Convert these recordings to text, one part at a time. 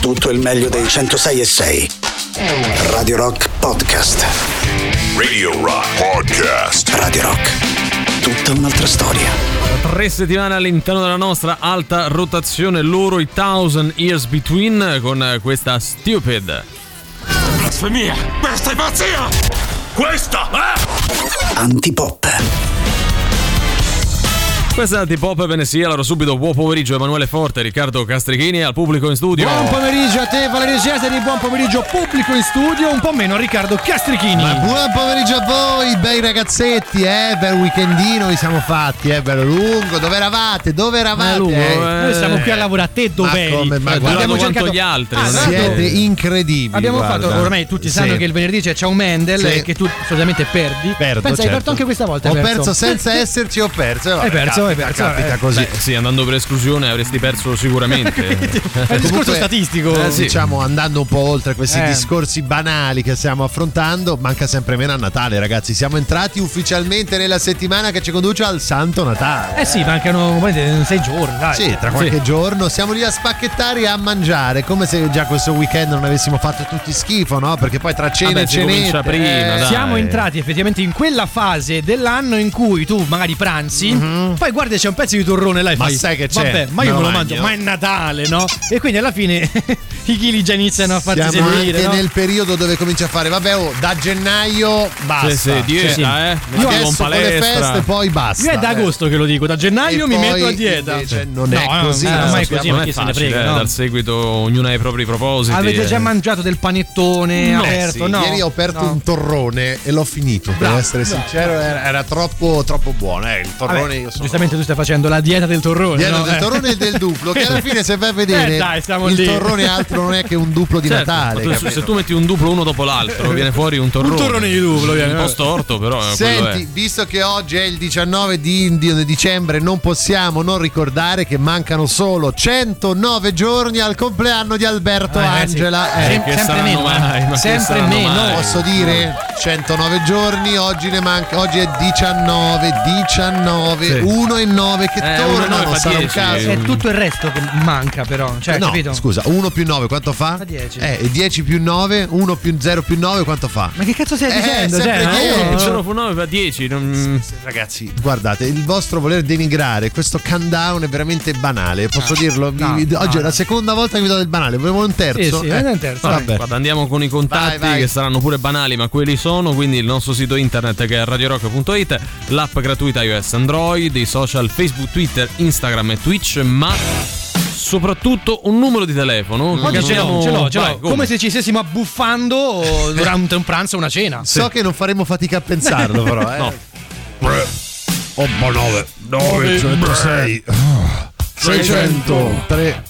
tutto il meglio dei 106 e 6. Radio Rock Podcast. Radio Rock Podcast. Radio Rock. Tutta un'altra storia. Tre settimane all'interno della nostra alta rotazione, loro i Thousand Years Between con questa Stupid. Blasfemia! Questa è pazzia! Questa è... Antipop. Questa è Antipop ve ne sia, allora subito buon pomeriggio Emanuele Forte, Riccardo Castrichini al pubblico in studio. Buon pomeriggio a te Valerio Cesari, buon pomeriggio pubblico in studio, un po' meno a Riccardo Castrichini. Ma buon pomeriggio a voi, bei ragazzetti, eh, bel weekendino vi siamo fatti, eh, bello lungo. Dove eravate? Dove eravate? lungo, eh? eh. Noi siamo qui a lavorare, a te dove Ma come? Ma guarda, abbiamo cercato- gli altri. Ah, siete incredibili. Abbiamo guarda. fatto, ormai tutti sanno Sì. che il venerdì c'è, un Mendel Sì. che tu solitamente perdi. Perdo, Pensa, hai certo. perso anche questa volta. Ho hai perso senza esserci, ho perso. Hai perso, Capita, perso, Capita eh. così. Beh, sì, andando per esclusione avresti perso sicuramente. È il discorso statistico. eh, sì. Diciamo andando un po' oltre questi Eh. discorsi banali che stiamo affrontando, manca sempre meno a Natale, ragazzi. Siamo entrati ufficialmente nella settimana che ci conduce al Santo Natale. Eh sì, mancano sei giorni, dai. Sì, tra qualche giorno siamo lì a spacchettare e a mangiare, come se già questo weekend non avessimo fatto tutti schifo, no? Perché poi tra cene Vabbè, e cenette prima, eh. Siamo entrati effettivamente in quella fase dell'anno in cui tu magari pranzi, poi guardi c'è un pezzo di torrone là e. Ma fai sai che c'è? Vabbè, ma io Me lo lo mangio, ma è Natale, no? E quindi alla fine i chili già iniziano a farti Siamo sentire, anche no? nel periodo dove comincia a fare, vabbè, oh, da gennaio basta. Sì, sì, dieta, Sì. eh. Io adesso con le feste poi basta. Io è da eh. agosto che lo dico, da gennaio E mi poi metto a dieta. invece non è No, così, non è così, ma chi se ne frega, eh, no? dal seguito ognuno ha i propri propositi. Avete già eh. mangiato del panettone Eh aperto? sì, no. Ieri ho aperto un torrone e l'ho finito, per essere sincero, era, troppo, troppo buono. Eh, il torrone io sono... Giustamente tu stai facendo la dieta del torrone. Dietro no? del Eh. torrone e del duplo, che alla fine se vai a vedere Eh, dai, il lì. torrone altro non è che un duplo di Certo, Natale. tu- se tu metti un duplo uno dopo l'altro, viene fuori un torrone. torrone di duplo, viene. Un po' storto, però. eh, Senti, è. visto che oggi è il 19 di, di dicembre, non possiamo non ricordare che mancano solo 109 giorni al compleanno di Alberto Eh, ragazzi, Angela. Eh, che sempre saranno meno, mai, eh. ma sempre meno. mai? Posso dire 109 giorni, oggi ne manca, oggi è 19, 19, Sì. 1 e 9 che Eh, tornano, sarà un 10. caso. È tutto il resto che manca, però. Cioè, no, capito? scusa, 1 più 9 quanto fa? Fa 10. Eh, e 10 più 9, 1 più 0 più 9 quanto fa? Ma che cazzo stai Eh, dicendo? Cioè, dieci. no? Il giorno fu 9 fa 10. Non... Ragazzi, guardate, il vostro voler denigrare questo countdown è veramente banale, posso dirlo? no, Vi- no, oggi è la seconda volta che vi do del banale, volevo un terzo. Sì, sì, Eh, è un terzo. Vabbè. Guarda, andiamo con i contatti Vai, vai. che saranno pure banali, ma quelli sono. Quindi il nostro sito internet che è radiorock.it, l'app gratuita iOS Android, i social Facebook, Twitter, Instagram e Twitch, ma soprattutto un numero di telefono. che Oggi ce l'ho, ce l'ho, ce l'ho. Vai, come? se ci stessimo abbuffando durante un pranzo o una cena. So che non faremo fatica a pensarlo, però. Eh. No. 8, 9, 9, 106, 600, 3,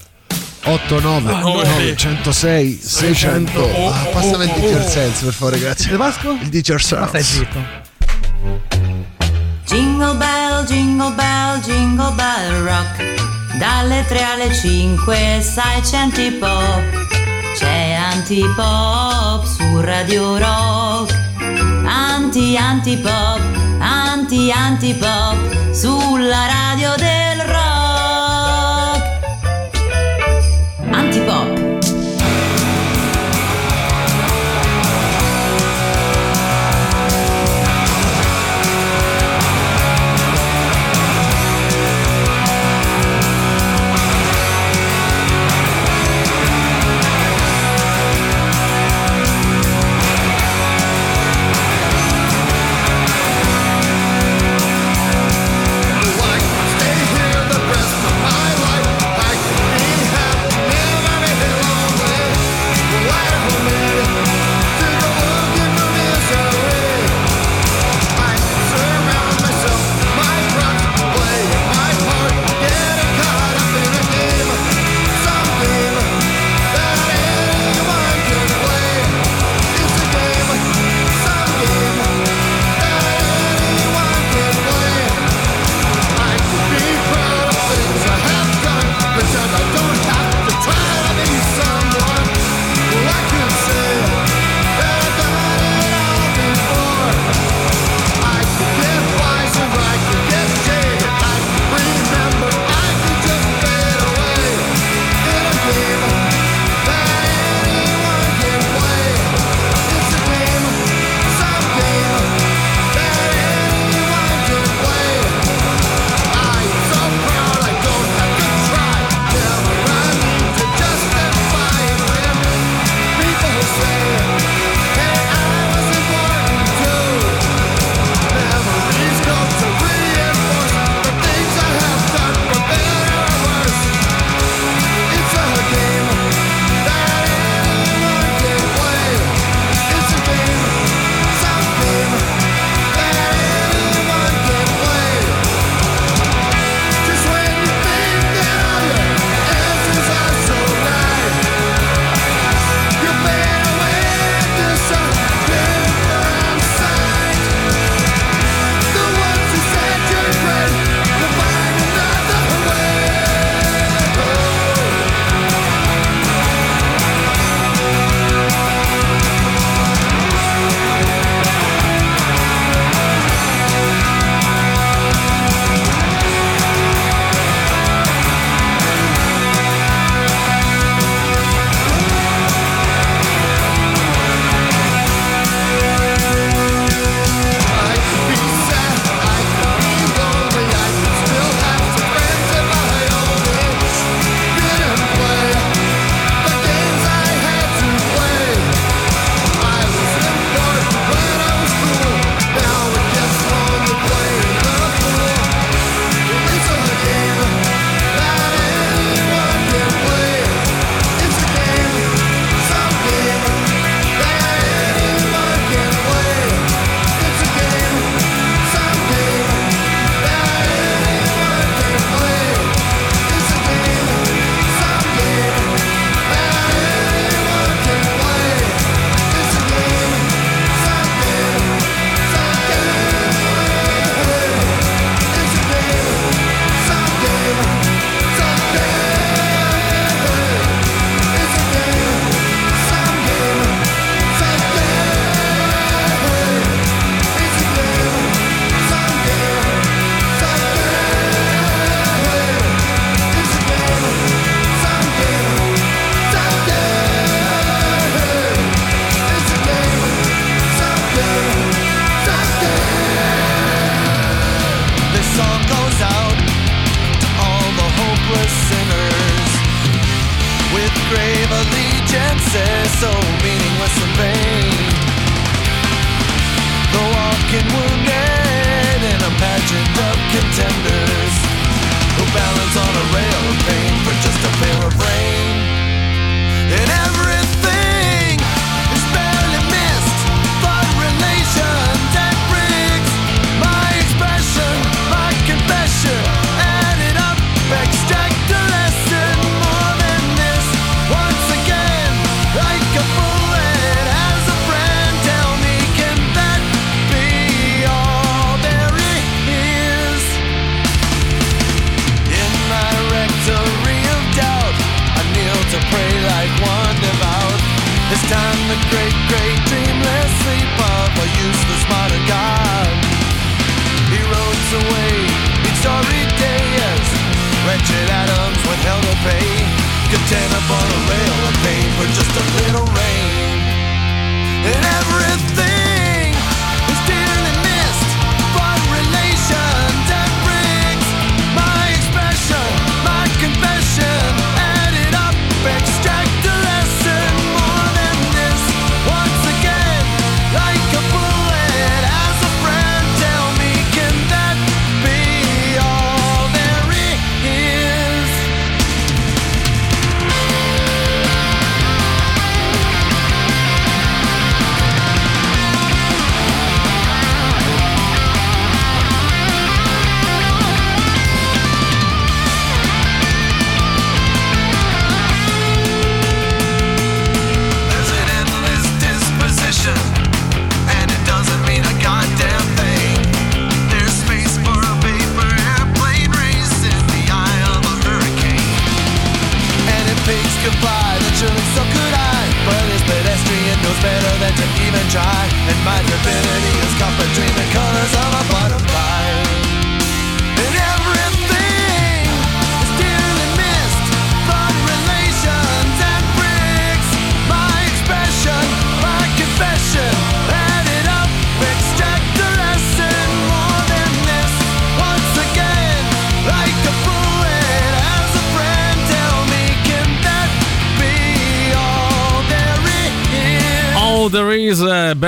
8, 9, 9, 106, 600. Ah, passami il Dicker Sense, per favore, grazie. Il Vasco? Il Dicker Ma stai Sense. zitto. Jingle bell, jingle bell, jingle bell rock. Dalle 3 alle 5 sai c'è antipop. C'è antipop su Radio Rock. Anti antipop, anti antipop sulla radio del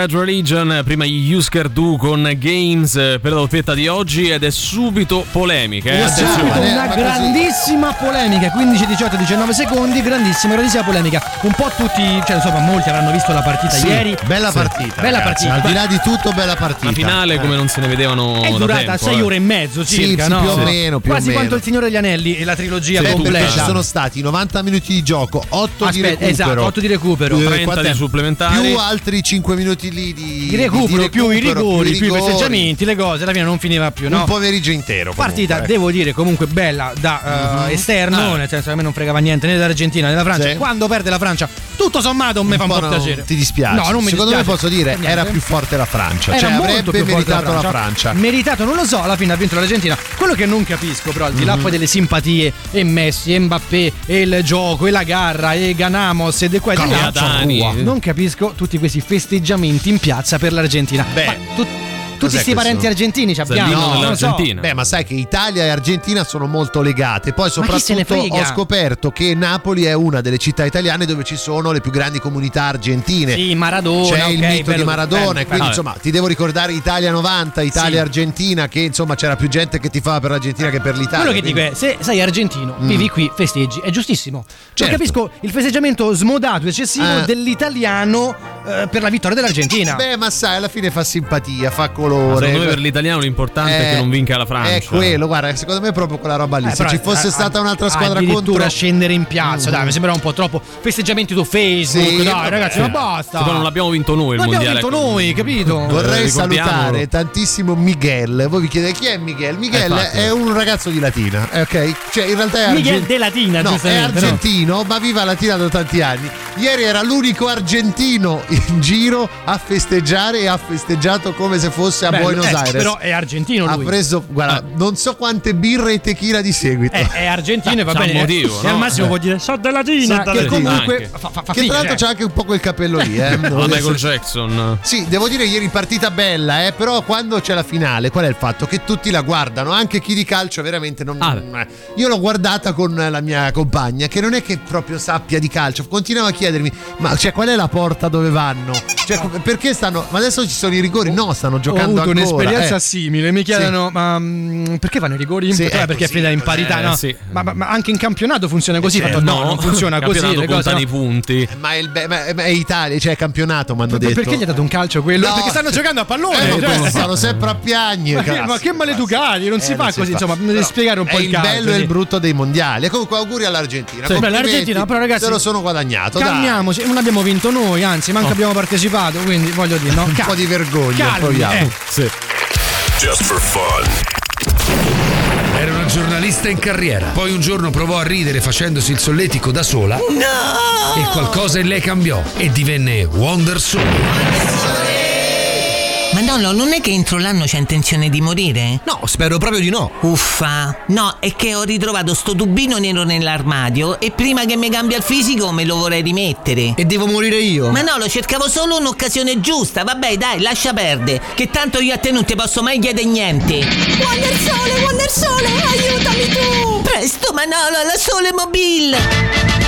Bad Religion, eh, prima gli Husker Du con Games eh, per la doppietta di oggi ed è subito polemica. eh, Attenzione. subito eh, una così- grandissima polemica 15 18 19 secondi grandissima grandissima polemica un po' tutti cioè insomma molti avranno visto la partita Sì, ieri bella Sì. partita. bella ragazzi, partita Al di là di tutto, bella partita. La finale come non se ne vedevano è da durata tempo. 6 eh. ore e mezzo Sì, circa sì, no? più o meno, più o quasi meno. quanto il Signore degli Anelli e la trilogia Sì, completa ci sono stati 90 minuti di gioco, 8 di Aspetta, recupero. esatto, 8 di recupero. Eh, 30 quant'è? di supplementari. Più altri 5 minuti lì di, di recupero, più i recupero, rigori, più i festeggiamenti, le cose, alla fine non finiva più, no? Un pomeriggio intero. comunque, Partita, ecco. devo dire, comunque bella da eh, esterno, Ah. nel senso che a me non fregava niente né dell'Argentina né della Francia. Sì. Quando perde la Francia, tutto sommato mi fa un po' no, piacere. Ti dispiace. No, non mi Secondo dispiace. me posso dire Per niente. era più forte la Francia. Era cioè molto avrebbe più forte meritato la Francia. Meritato, non lo so, alla fine ha vinto l'Argentina. Quello che non capisco, però, al di Mhm. là poi delle simpatie, e Messi, e Mbappé, e il gioco, e la garra, e Ganamos, e de qua e di là. Non capisco tutti questi festeggiamenti in piazza per l'Argentina. Beh, tutti questi parenti argentini ci abbiamo. non lo so. Beh, ma sai che Italia e Argentina sono molto legate. Poi, soprattutto, ho scoperto che Napoli è una delle città italiane dove ci sono le più grandi comunità argentine. Sì, Maradona. C'è ok, il mito bello, di Maradona, bello, quindi bello. insomma ti devo ricordare Italia 90, Sì. Italia-Argentina, che insomma c'era più gente che ti fa per l'Argentina che per l'Italia. Quello che quindi- dico è, se sei argentino, vivi qui, festeggi, è giustissimo. Certo. Non capisco il festeggiamento smodato, eccessivo Eh. dell'italiano eh, per la vittoria dell'Argentina. Beh, ma sai, alla fine fa simpatia, fa Ma colore. Secondo me per l'italiano l'importante è Eh, che non vinca la Francia. È quello, guarda, secondo me è proprio quella roba lì. Eh, Se ci fosse eh, stata eh, un'altra squadra addirittura contro. scendere in piazza, dai, mi sembra un po' troppo. Festeggiamenti su Facebook, Sì, dai, vabbè. ragazzi, ma basta. Se poi non l'abbiamo vinto noi il L'abbiamo mondiale. vinto ecco. noi, capito? Vorrei Eh, ricordiamolo. salutare tantissimo Miguel. Voi vi chiedete chi è Miguel? Miguel Eh, è un ragazzo di Latina, eh, ok? Cioè, in realtà è Miguel argen- de Latina, no, è giustamente, no? argentino, ma vive a Latina da tanti anni. Ieri era l'unico argentino in giro a festeggiare e ha festeggiato come se fosse a Beh, Buenos eh, Aires. Però è argentino ha lui. preso, guarda, non so quante birre e tequila di seguito. È, è argentino e va un bene. motivo, e al no? massimo Eh. può dire so della. So Che comunque fa, fa, fa che figa, tra l'altro cioè. c'ha anche un po' quel capello lì, eh. Dire- Michael Jackson. Sì, devo dire ieri partita bella, eh, però quando c'è la finale, qual è il fatto? Che tutti la guardano, anche chi di calcio veramente non... Ah, eh. Io l'ho guardata con la mia compagna, che non è che proprio sappia di calcio, continuava a chiedermi, ma cioè, qual è la porta dove vanno? Cioè, perché stanno... Ma adesso ci sono i rigori? No, stanno giocando avuto ancora. un'esperienza eh. simile. Mi chiedono: ma mm, perché vanno i rigori? Sì, eh, ecco, perché è sì, finita in parità. Eh, no? sì. ma, ma- ma anche in campionato funziona così. Eh, Ho fatto, no, non funziona così. Campionato le cose, no. i punti. Ma è, il be- ma è- ma è Italia, cioè campionato, mi hanno Per- detto. Perché gli ha dato un calcio quello? No. Perché stanno giocando a pallone. Eh, cioè, ma stanno sempre a piagne. Ma che, ma maleducati, non si Eh, fa così, insomma, mi devi spiegare un po' è il bello e sì. il brutto dei mondiali. Comunque auguri all'Argentina. Sì. L'Argentina, però, ragazzi, Se lo sono guadagnato. dai. Calmiamoci, non abbiamo vinto noi, anzi, manco abbiamo partecipato, quindi voglio dire, no? Un po' di vergogna, Calmi, proviamo. eh. Sì. Just for fun. Era una giornalista in carriera. Poi un giorno provò a ridere facendosi il solletico da sola. No! E qualcosa in lei cambiò e divenne Wonder Soul. Ma Nonno, non è che entro l'anno c'è intenzione di morire? No, spero proprio di no. Uffa, no, è che ho ritrovato sto tubino nero nell'armadio e prima che mi cambia il fisico me lo vorrei rimettere. E devo morire io. Ma no, lo cercavo solo un'occasione giusta. Vabbè, dai, lascia perdere. Che tanto io a te non ti posso mai chiedere niente. Wonder Sole, Wonder Sole, aiutami tu! Presto, Manolo, alla Sole Mobile!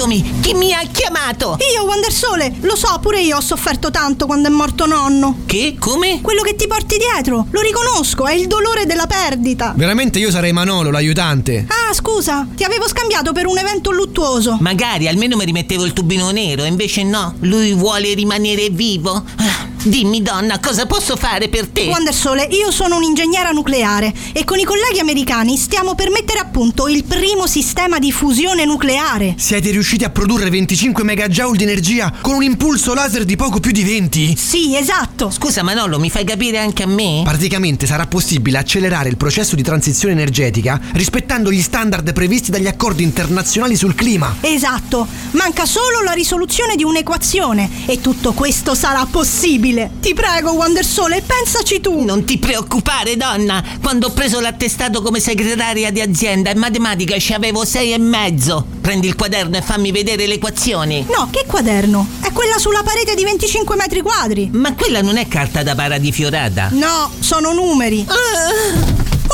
Eccomi, chi mi ha chiamato? Io, Wonder Sole, lo so, pure io ho sofferto tanto quando è morto nonno. Che? Come? Quello che ti porti dietro, lo riconosco, è il dolore della perdita. Veramente io sarei Manolo, l'aiutante. Ah, scusa, ti avevo scambiato per un evento luttuoso. Magari almeno mi rimettevo il tubino nero, invece no, lui vuole rimanere vivo. Ah, Dimmi, donna, cosa posso fare per te? Wonder Sole, io sono un'ingegnera nucleare e con i colleghi americani stiamo per mettere a punto il primo sistema di fusione nucleare. Siete riusciti a produrre 25 megajoule di energia con un impulso laser di poco più di 20? Sì, esatto. Scusa Manolo, mi fai capire anche a me? Praticamente sarà possibile accelerare il processo di transizione energetica rispettando gli standard previsti dagli accordi internazionali sul clima. Esatto, manca solo la risoluzione di un'equazione e tutto questo sarà possibile. Ti prego, Wonder Sole, pensaci tu. Non ti preoccupare, donna. Quando ho preso l'attestato come segretaria di azienda in matematica ci avevo sei e mezzo. Prendi il quaderno e fammi vedere le equazioni. No, che quaderno? È quella sulla parete di 25 metri quadri. Ma quella non è carta da paradifiorata. No, sono numeri.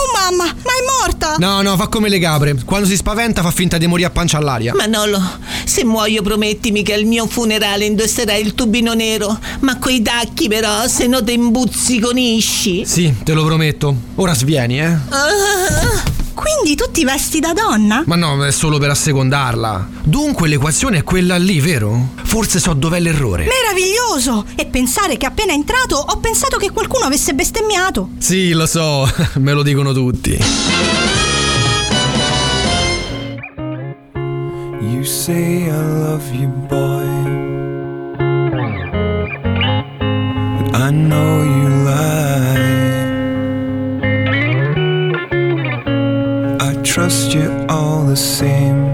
Oh mamma, ma è morta! No, no, fa come le capre. Quando si spaventa fa finta di morire a pancia all'aria. Manolo, se muoio promettimi che al mio funerale indosserai il tubino nero. Ma quei tacchi però, se no te imbuzziconisci. Sì, te lo prometto. Ora svieni, eh. Ah. Quindi tu ti vesti da donna? Ma no, è solo per assecondarla. Dunque l'equazione è quella lì, vero? Forse so dov'è l'errore. Meraviglioso! E pensare che appena entrato ho pensato che qualcuno avesse bestemmiato. Sì, lo so, me lo dicono tutti. You say I love you, boy. But I know you lie. Trust you all the same.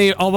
Many of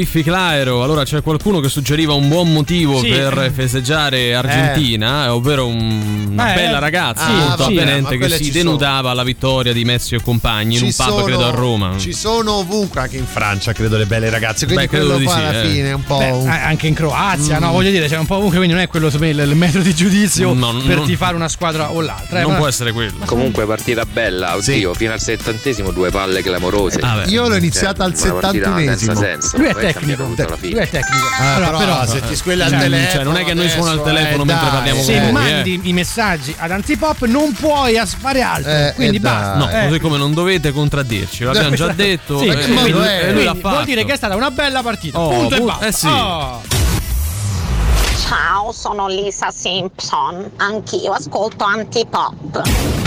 Eh, Biffy Clyro. Allora c'è qualcuno che suggeriva un buon motivo Sì. per festeggiare Argentina, eh, ovvero un- una Eh, bella ragazza sì, molto sì, avvenente che si ci denudava alla vittoria di Messi e compagni in un pub, credo a Roma. Ci sono ovunque, anche in Francia, credo, le belle ragazze. Quindi Beh, credo quello di qua sì, alla eh. fine è un po'. Beh, un- anche in Croazia, Mm. no? Voglio dire, c'è un po' ovunque, quindi non è quello il, metro di giudizio No, per non- tifare una squadra o l'altra. eh, non ma- può essere quello. Comunque partita bella, oddio, fino al settantesimo due palle clamorose. Ah, Io l'ho iniziata al settantunesimo. senza senso. Lui è è tecnico, cambiato tutto alla fine. lui è tecnico. Ah, Allora, però, se ti squilla il cioè, telefono. cioè, non è che noi suona il telefono eh, mentre dai. parliamo se con voi, mandi i messaggi ad Antipop non puoi fare altro. Eh, quindi eh, basta. No, Eh. così come non dovete contraddirci, l'abbiamo già detto. Sì, eh, quindi- lui- è? lui l'ha quindi vuol fatto. dire che è stata una bella partita. Oh, punto e pu- basta. eh sì. Oh. Ciao, sono Lisa Simpson. Anch'io ascolto Antipop.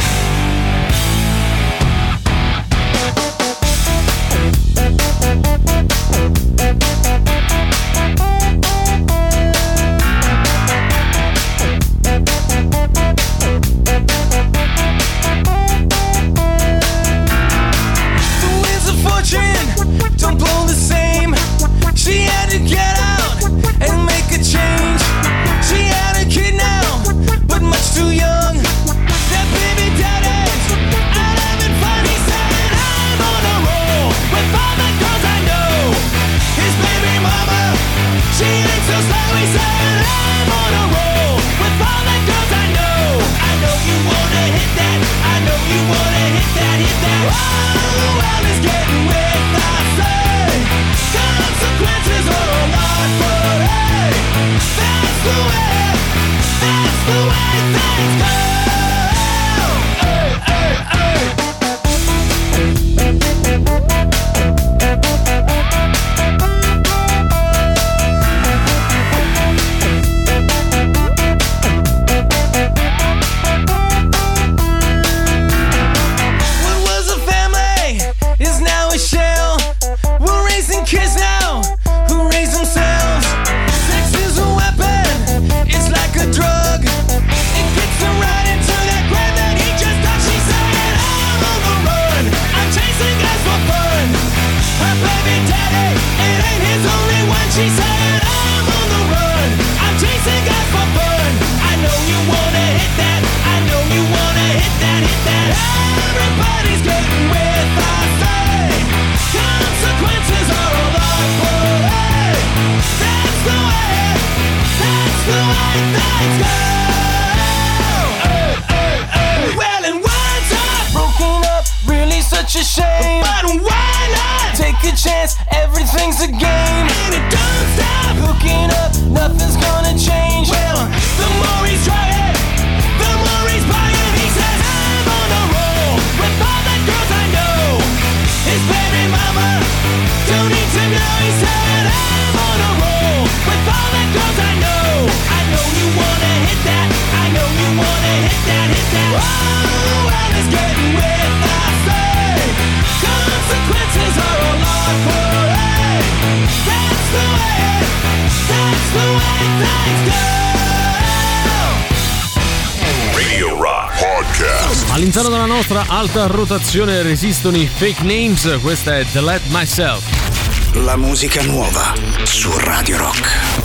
Alta rotazione resistono i fake names, questa è The Let Myself. La musica nuova su Radio Rock.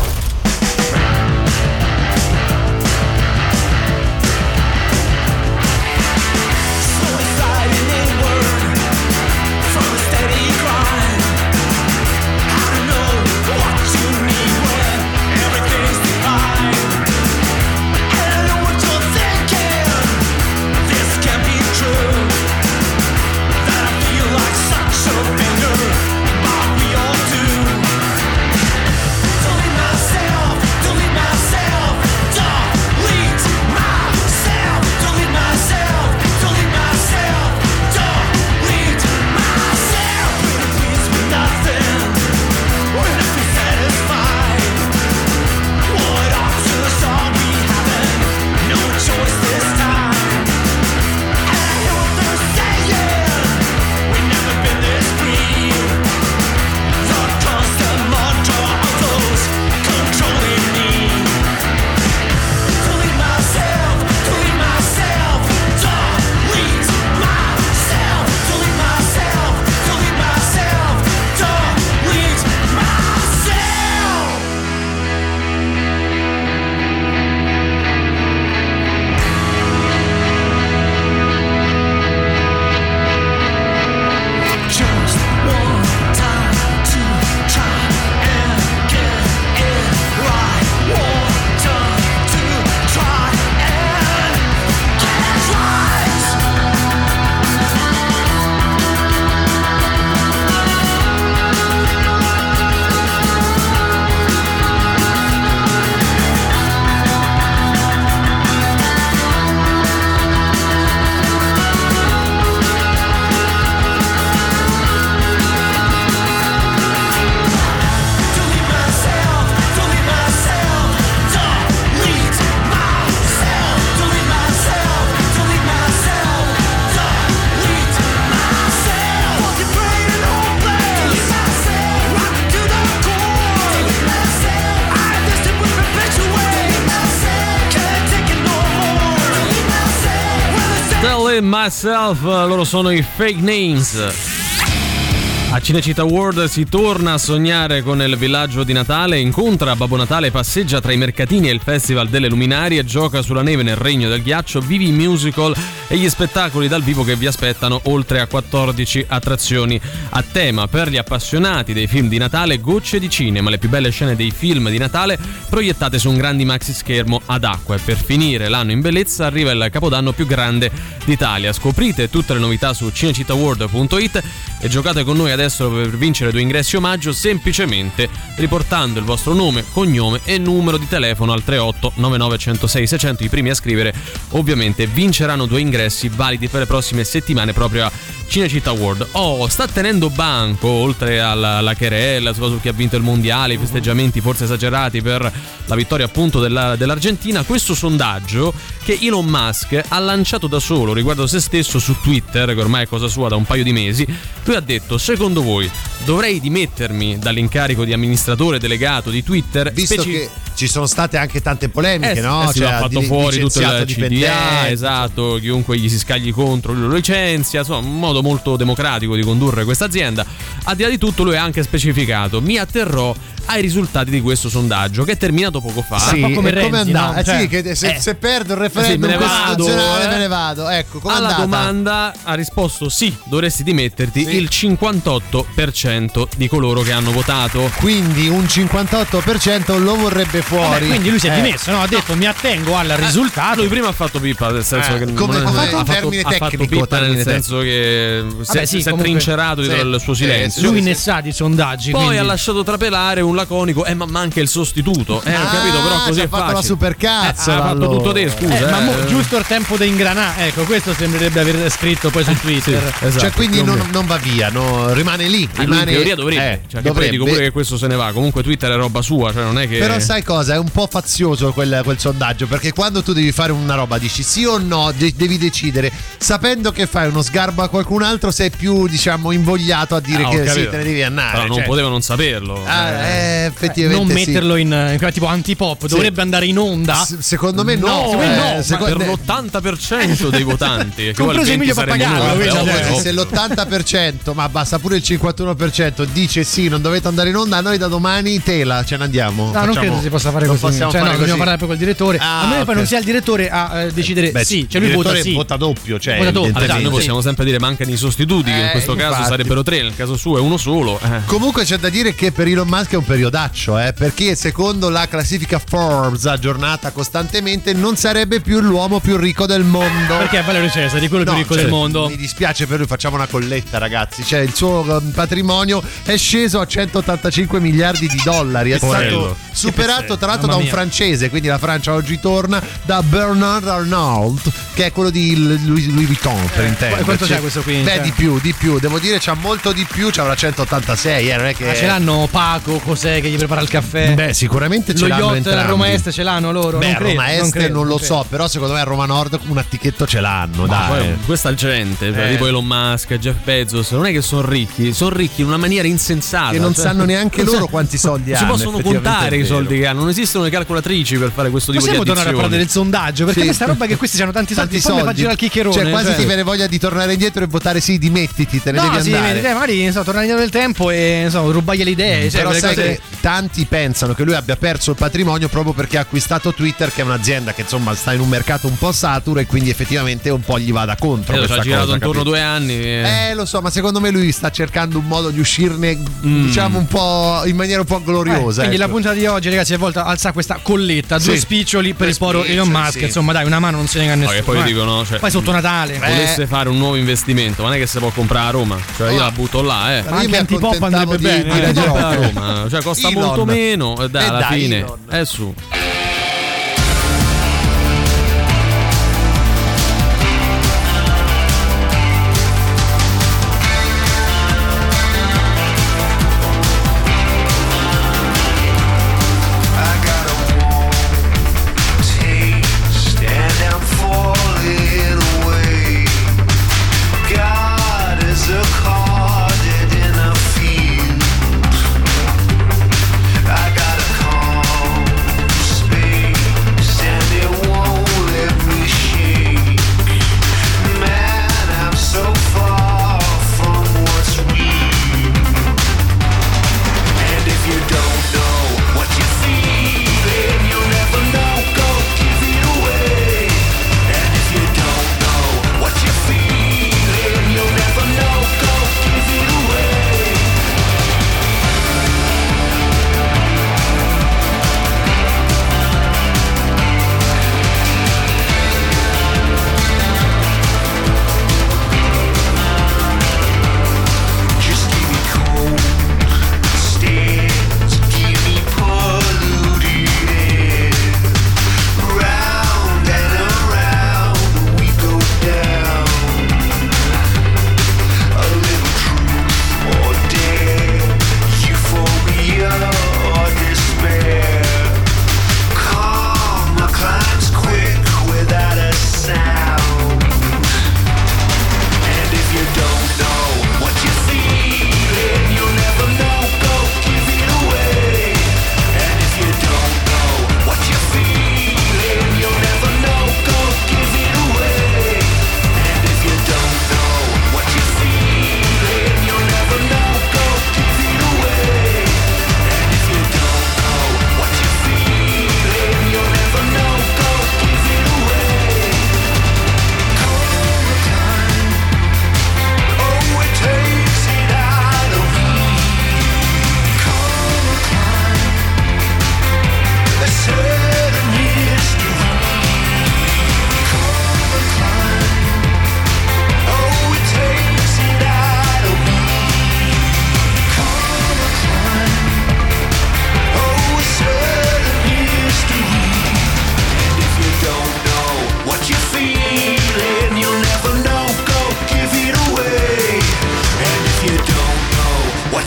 Myself, loro sono i fake names. A Cinecittà World si torna a sognare con il villaggio di Natale, incontra Babbo Natale, passeggia tra i mercatini e il Festival delle Luminarie, gioca sulla neve nel Regno del Ghiaccio, vivi musical e gli spettacoli dal vivo che vi aspettano oltre a 14 attrazioni a tema. Per gli appassionati dei film di Natale, gocce di cinema, le più belle scene dei film di Natale proiettate su un grande maxi schermo ad acqua e per finire l'anno in bellezza arriva il capodanno più grande d'Italia. Scoprite tutte le novità su cinecittàworld.it e giocate con noi adesso per vincere due ingressi omaggio semplicemente riportando il vostro nome, cognome e numero di telefono al 38 99 106 600. I primi a scrivere ovviamente vinceranno due ingressi validi per le prossime settimane proprio a Cinecittà World. Oh, sta tenendo banco oltre alla, alla querela su chi ha vinto il mondiale, i festeggiamenti forse esagerati per la vittoria appunto della- dell'Argentina, questo sondaggio che Elon Musk ha lanciato da solo riguardo se stesso su Twitter, che ormai è cosa sua da un paio di mesi, lui ha detto secondo voi dovrei dimettermi dall'incarico di amministratore delegato di Twitter? Visto speci- che ci sono state anche tante polemiche, eh, no? eh sì, Cioè, ha fatto di- fuori tutto il CDA, esatto, chiunque gli si scagli contro lui lo licenzia, insomma, un modo molto democratico di condurre questa azienda. Al di là di tutto lui ha anche specificato, mi atterrò ai risultati di questo sondaggio che è terminato poco fa. Sì, e come andà? Eh, Cioè, sì, che se, eh, se perdo il sì, me referendum ne vado, eh. me ne vado. Ecco, come alla andata? domanda ha risposto sì, dovresti dimetterti il 58% di coloro che hanno votato. Quindi un 58% lo vorrebbe fuori. Vabbè, quindi lui si è Eh. dimesso, no? Ha detto mi attengo al risultato. Lui prima ha fatto pippa, nel senso Eh, che come- non- come ha fatto, termine ha fatto tecnico, pippa nel senso che si, Vabbè, è- sì, si è comunque- trincerato dietro sì. il suo silenzio. Lui ne sa di sondaggi. Poi quindi- ha lasciato trapelare un laconico, eh, ma manca il sostituto. Eh, ho Ah, capito, però così è ha fatto facile. la supercazzo, Eh, ha fatto tutto te, scusa. Eh, ma mo- eh. giusto il tempo da ingranare. Ecco, questo sembrerebbe aver scritto poi su Twitter. esatto, cioè, quindi non, va via, no, rimane lì. Ah, Rimane, in teoria dovrebbe, eh, cioè, poi dico pure che questo se ne va. Comunque Twitter è roba sua, cioè non è che. Però sai cosa? Cosa, è un po' fazioso quel, quel sondaggio, perché quando tu devi fare una roba dici sì o no, de- devi decidere, sapendo che fai uno sgarbo a qualcun altro, sei più, diciamo, invogliato a dire Ah, che sì, te ne devi andare. Però non cioè. potevo non saperlo. Ah, eh, effettivamente non sì. metterlo in, in tipo antipop, Sì. dovrebbe andare in onda. S- secondo me no, secondo me no, eh, secondo- per l'80% dei votanti. Compreso poi al 20 Emilio Pappagallo, cioè, se l'80%, ma basta pure il 51% dice sì, non dovete andare in onda, noi da domani tela, ce ne andiamo. No, non Facciamo- credo si possa fare non così. possiamo Cioè, no, fare dobbiamo così. parlare poi col direttore. Ah, a meno che poi non sia il direttore a eh, decidere Beh, sì, cioè lui vota sì. vota doppio, cioè, Vota doppio. Adesso noi possiamo sempre dire mancano i sostituti, che in Eh, questo caso infatti. sarebbero tre, nel caso suo è uno solo. eh. Comunque c'è da dire che per Elon Musk è un periodaccio, eh, perché secondo la classifica Forbes aggiornata costantemente non sarebbe più l'uomo più ricco del mondo. Perché è Valerio Cesari, quello No, più ricco cioè, del mondo. Mi dispiace per lui, facciamo una colletta, ragazzi. Cioè, il suo eh, patrimonio è sceso a 185 miliardi di dollari. È Porello. stato superato, tra l'altro, da Mamma un mia. francese. Quindi la Francia oggi torna da Bernard Arnault, che è quello di Louis, Louis Vuitton, per intenderci. Eh, quanto c'è questo qui? Beh, Cioè- di più, di più. Devo dire, c'ha molto di più. C'ha una 186, eh, non è che. Ma ce l'hanno Paco, cos'è che gli prepara il caffè? Beh, sicuramente ce Lo l'hanno yacht entrambi. Roma Est ce l'hanno loro? Beh, non credo, Roma Est non, credo, lo credo. so, però secondo me a Roma Nord un attichetto ce l'hanno, Ma dai. poi questa gente, Eh. tipo Elon Musk, Jeff Bezos, non è che sono ricchi, sono ricchi in una maniera insensata. Che non cioè- sanno neanche non loro sa- quanti soldi Si hanno, possono effettivamente contare i soldi che hanno, non esistono le calcolatrici per fare questo tipo Possiamo di tornare a parlare del sondaggio? Perché Sì. questa roba che questi hanno tanti soldi, Tanti poi mi fa soldi. girare il chiccherone. Cioè, quasi ti viene voglia di tornare indietro e votare sì, dimettiti, te ne No, devi sì, andare. eh, magari so, tornare indietro nel tempo e so, rubargli le idee. Cioè, Però sai cose- che tanti pensano che lui abbia perso il patrimonio proprio perché ha acquistato Twitter, che è un'azienda che insomma sta in un mercato un po' saturo e quindi effettivamente un po' gli vada contro. Eh, ha girato cosa, intorno capito? due anni. Eh, lo so, ma secondo me lui sta cercando un modo di uscirne, Mm. diciamo, un po' in maniera un po' gloriosa. Eh, quindi ecco. la puntata di oggi, ragazzi, è volta a alzare questa colletta, due Sì. spiccioli per Due il poro Elon Musk. sì. Insomma, dai, una mano non se ne No, nessuno. poi eh. dicono, cioè, Poi sotto Natale. volesse fare un nuovo investimento, ma non è che si può comprare a Roma. Cioè, io la butto là, eh. Ma mi antipop andrebbe di- bene, di eh. Radio Comprare a. Roma, cioè costa Elon. molto meno. E dai, Eh alla dai, fine Elon. è su.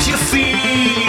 you feel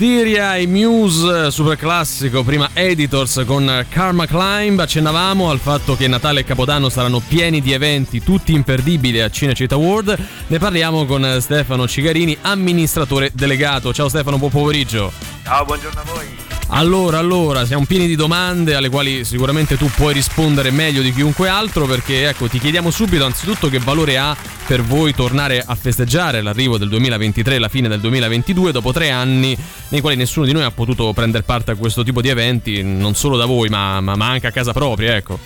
Hysteria e Muse, super classico, prima Editors con Karma Climb, accennavamo al fatto che Natale e Capodanno saranno pieni di eventi, tutti imperdibili a Cinecittà World, ne parliamo con Stefano Cigarini, amministratore delegato. Ciao Stefano, buon pomeriggio. Ciao, buongiorno a voi. Allora, allora, siamo pieni di domande alle quali sicuramente tu puoi rispondere meglio di chiunque altro perché ecco, ti chiediamo subito anzitutto che valore ha per voi tornare a festeggiare l'arrivo del 2023 e la fine del 2022 dopo tre anni nei quali nessuno di noi ha potuto prendere parte a questo tipo di eventi, non solo da voi ma, ma- ma anche a casa propria, ecco.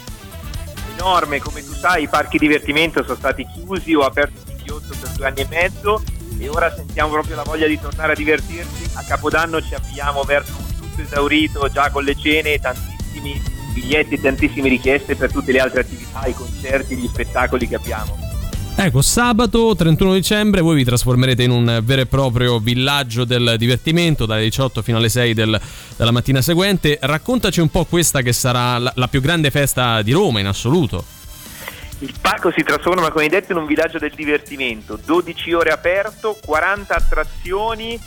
Enorme, come tu sai, i parchi divertimento sono stati chiusi o aperti di ghiotto per due anni e mezzo e ora sentiamo proprio la voglia di tornare a divertirci. A Capodanno ci avviamo verso un esaurito già con le cene, tantissimi biglietti e tantissime richieste per tutte le altre attività, i concerti, gli spettacoli che abbiamo. Ecco, sabato 31 dicembre voi vi trasformerete in un vero e proprio villaggio del divertimento dalle 18 fino alle 6 del- della mattina seguente. Raccontaci un po' questa che sarà la, la più grande festa di Roma in assoluto. Il parco si trasforma, come hai detto, in un villaggio del divertimento. 12 ore aperto, 40 attrazioni,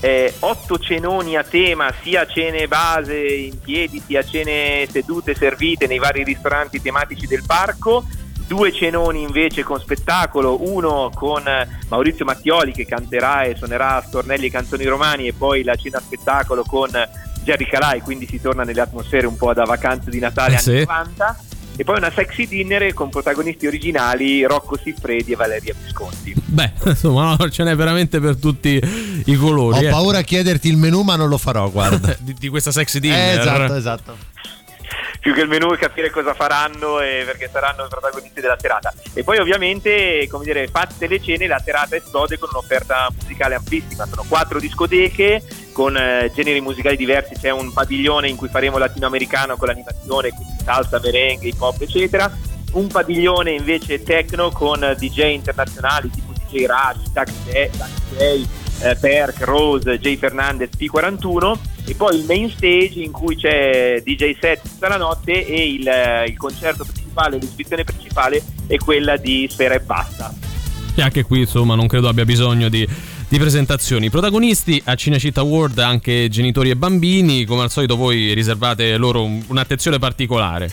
8 cenoni a tema, sia cene base in piedi, sia cene sedute servite nei vari ristoranti tematici del parco. due cenoni invece con spettacolo, uno con eh, Maurizio Mattioli che canterà e suonerà stornelli e canzoni romani e poi la cena spettacolo con Jerry Calai, quindi si torna nelle atmosfere un po' da vacanze di Natale Eh, anni sì. 90 e poi una sexy dinner con protagonisti originali Rocco Siffredi e Valeria Visconti. Beh, insomma, no, ce n'è veramente per tutti i colori. Ho eh. paura a chiederti il menù, ma non lo farò, guarda. di, di questa sexy dinner. Eh, esatto, esatto. più che il menù e capire cosa faranno e perché saranno i protagonisti della serata. E poi ovviamente, come dire, fatte le cene, la serata esplode con un'offerta musicale amplissima. Sono quattro discoteche con eh, generi musicali diversi, c'è un padiglione in cui faremo latinoamericano con l'animazione, quindi salsa, merengue, hip hop, eccetera. Un padiglione invece techno con eh, DJ internazionali tipo DJ Rush, Tax Day, Tax Day, eh, Perk, Rose, Jay Fernandez, P41 e poi il main stage in cui c'è DJ set tutta la notte e il, eh, il concerto principale, l'esibizione principale è quella di Sfera e Basta. E anche qui, insomma, non credo abbia bisogno di, di presentazioni. Protagonisti a Cinecittà World anche genitori e bambini. Come al solito, voi riservate loro un- un'attenzione particolare.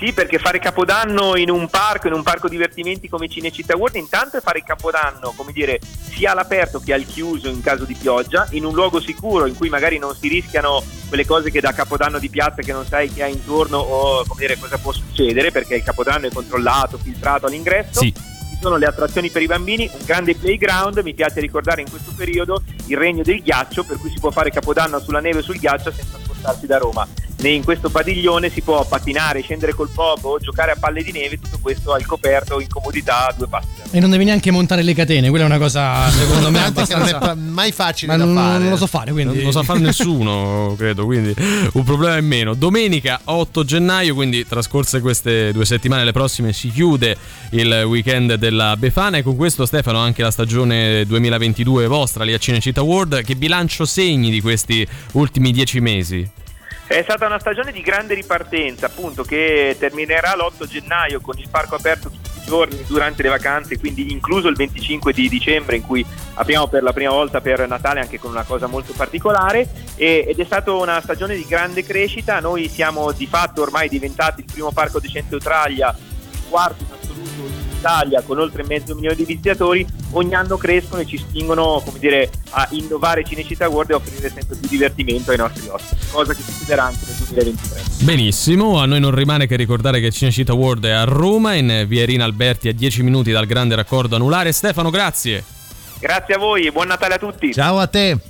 Sì, perché fare Capodanno in un parco, in un parco divertimenti come Cinecittà World, intanto è fare Capodanno, come dire, sia all'aperto che al chiuso in caso di pioggia, in un luogo sicuro in cui magari non si rischiano quelle cose che da Capodanno di piazza che non sai chi ha intorno o come dire cosa può succedere, perché il Capodanno è controllato, filtrato all'ingresso. Sì. Sono le attrazioni per i bambini, un grande playground, mi piace ricordare in questo periodo il regno del ghiaccio, per cui si può fare Capodanno sulla neve e sul ghiaccio senza spostarsi da Roma. Né in questo padiglione si può pattinare, scendere col pogo, giocare a palle di neve, tutto questo al coperto in comodità a due passi. E non devi neanche montare le catene, quella è una cosa secondo me che non è abbastanza... mai facile Ma da non, fare. non lo so fare, quindi... Non lo sa fare nessuno, credo, quindi un problema in meno. Domenica 8 gennaio, quindi trascorse queste due settimane, le prossime si chiude il weekend della Befana e con questo Stefano anche la stagione 2022 vostra lì a Cinecittà World. Che bilancio segni di questi ultimi dieci mesi? È stata una stagione di grande ripartenza, appunto, che terminerà l'8 gennaio con il parco aperto tutti i giorni durante le vacanze, quindi incluso il 25 di dicembre in cui apriamo per la prima volta per Natale anche con una cosa molto particolare e- ed è stata una stagione di grande crescita. Noi siamo di fatto ormai diventati il primo parco decente Australia, il quarto in assoluto Italia con oltre mezzo milione di visitatori. Ogni anno crescono e ci spingono, come dire, a innovare Cinecittà World e offrire sempre più divertimento ai nostri ospiti, cosa che succederà anche nel 2023. Benissimo, a noi non rimane che ricordare che Cinecittà World è a Roma, in via Irina Alberti a 10 minuti dal grande raccordo anulare. Stefano, grazie. Grazie a voi e buon Natale a tutti. Ciao a te.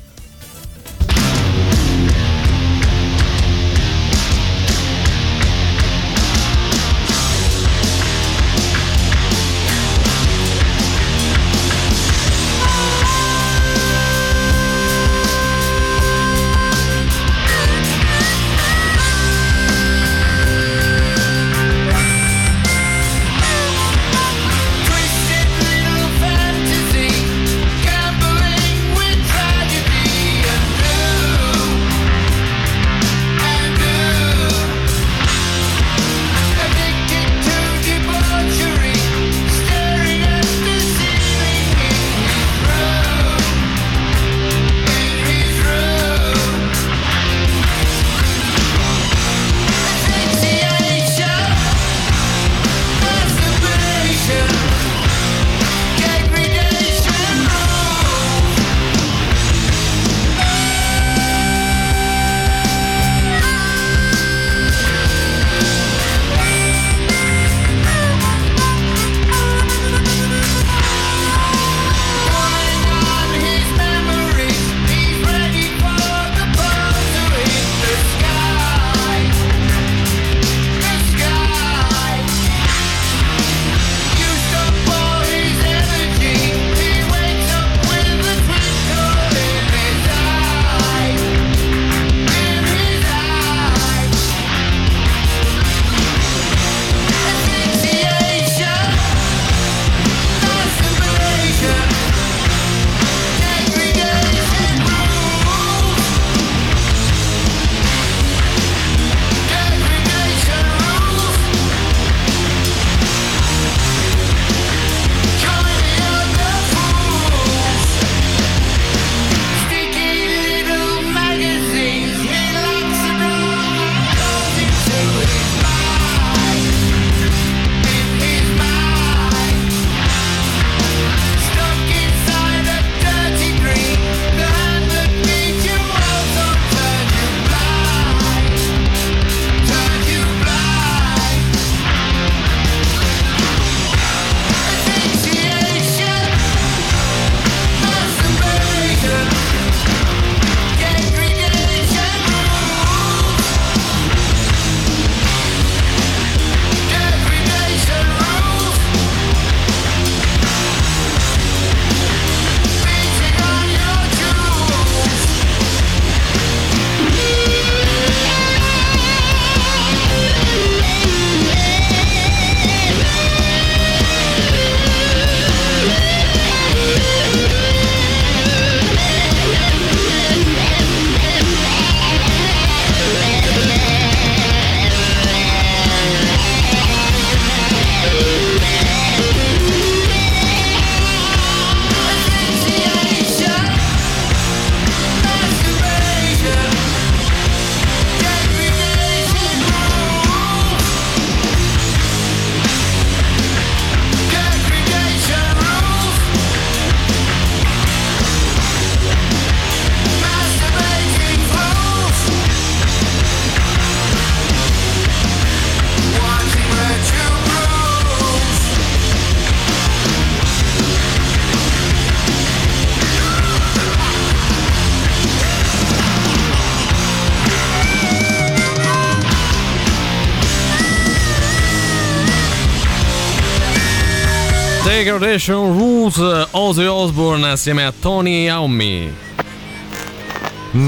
Degradation Rules, Ozzy Osbourne assieme a Tony Iommi.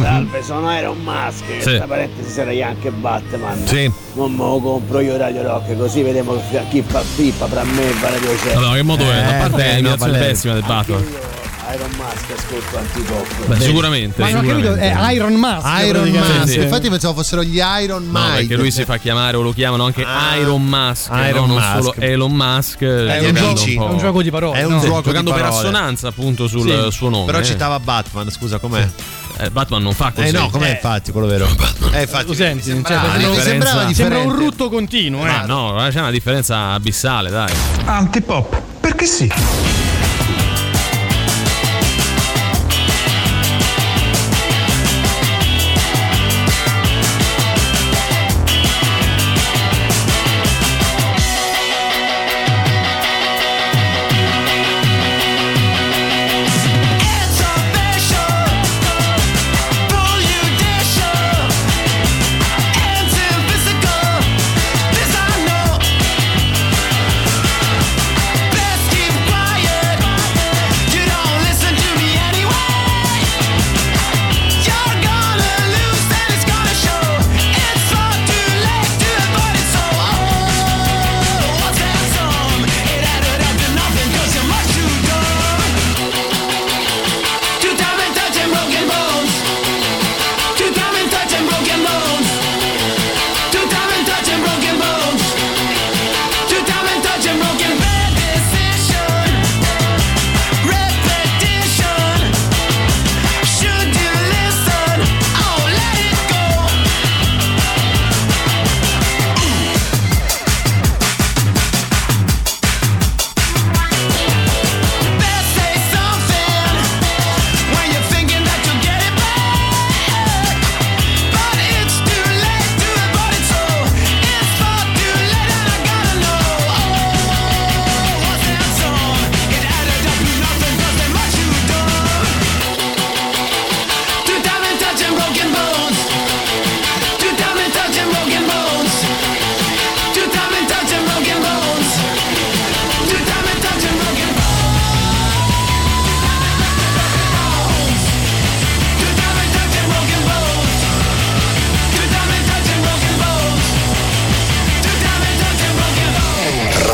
Salve, sono Iron Mask. Sì. Tra parentesi sarei anche Batman. Sì. Non me lo compro io Radio Rock, così vediamo chi fa pippa tra me e Valerio Cesare. Allora, che modo è? A parte beh, l'imitazione no, pessima del Batman. Iron Mask ascolto antipop. Beh, sicuramente. Ma non ho capito, sicuramente. è Iron Mask. Iron. Mask. Sì, sì. Infatti pensavo fossero gli Iron No, Maiden. perché lui si fa chiamare o lo chiamano anche Ah. Iron Mask, Iron no, non Mask. solo Elon Musk. È un gioco- È un gioco di parole. È un no? gioco giocando di per assonanza appunto sul Sì. suo nome. Però eh. citava Batman, scusa, com'è? Eh, Batman non fa così. Eh no, com'è infatti quello vero? Eh, infatti. Lo senti? Cioè, sembrava- mi non- sembrava Sembra un rutto continuo, eh. Ma no, c'è una differenza abissale, dai. Antipop, perché sì?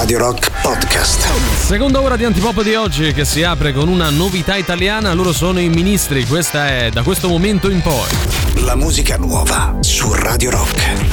Radio Rock Podcast. Seconda ora di Antipop di oggi che si apre con una novità italiana, loro sono i ministri, questa è da questo momento in poi. La musica nuova su Radio Rock.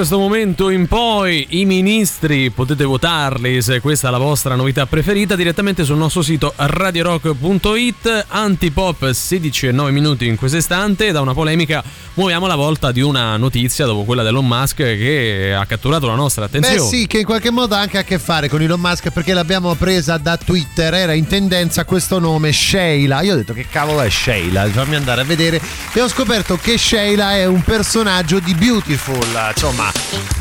Questo momento in poi i ministri potete votarli se questa è la vostra novità preferita direttamente sul nostro sito radiorock.it antipop 16 e 9 minuti in questo istante da una polemica muoviamo la volta di una notizia dopo quella dell'Elon Musk che ha catturato la nostra attenzione. Beh sì, che in qualche modo ha anche a che fare con Elon Musk perché l'abbiamo presa da Twitter, era in tendenza questo nome Sheila. Io ho detto che cavolo è Sheila, fammi andare a vedere e ho scoperto che Sheila è un personaggio di Beautiful, insomma,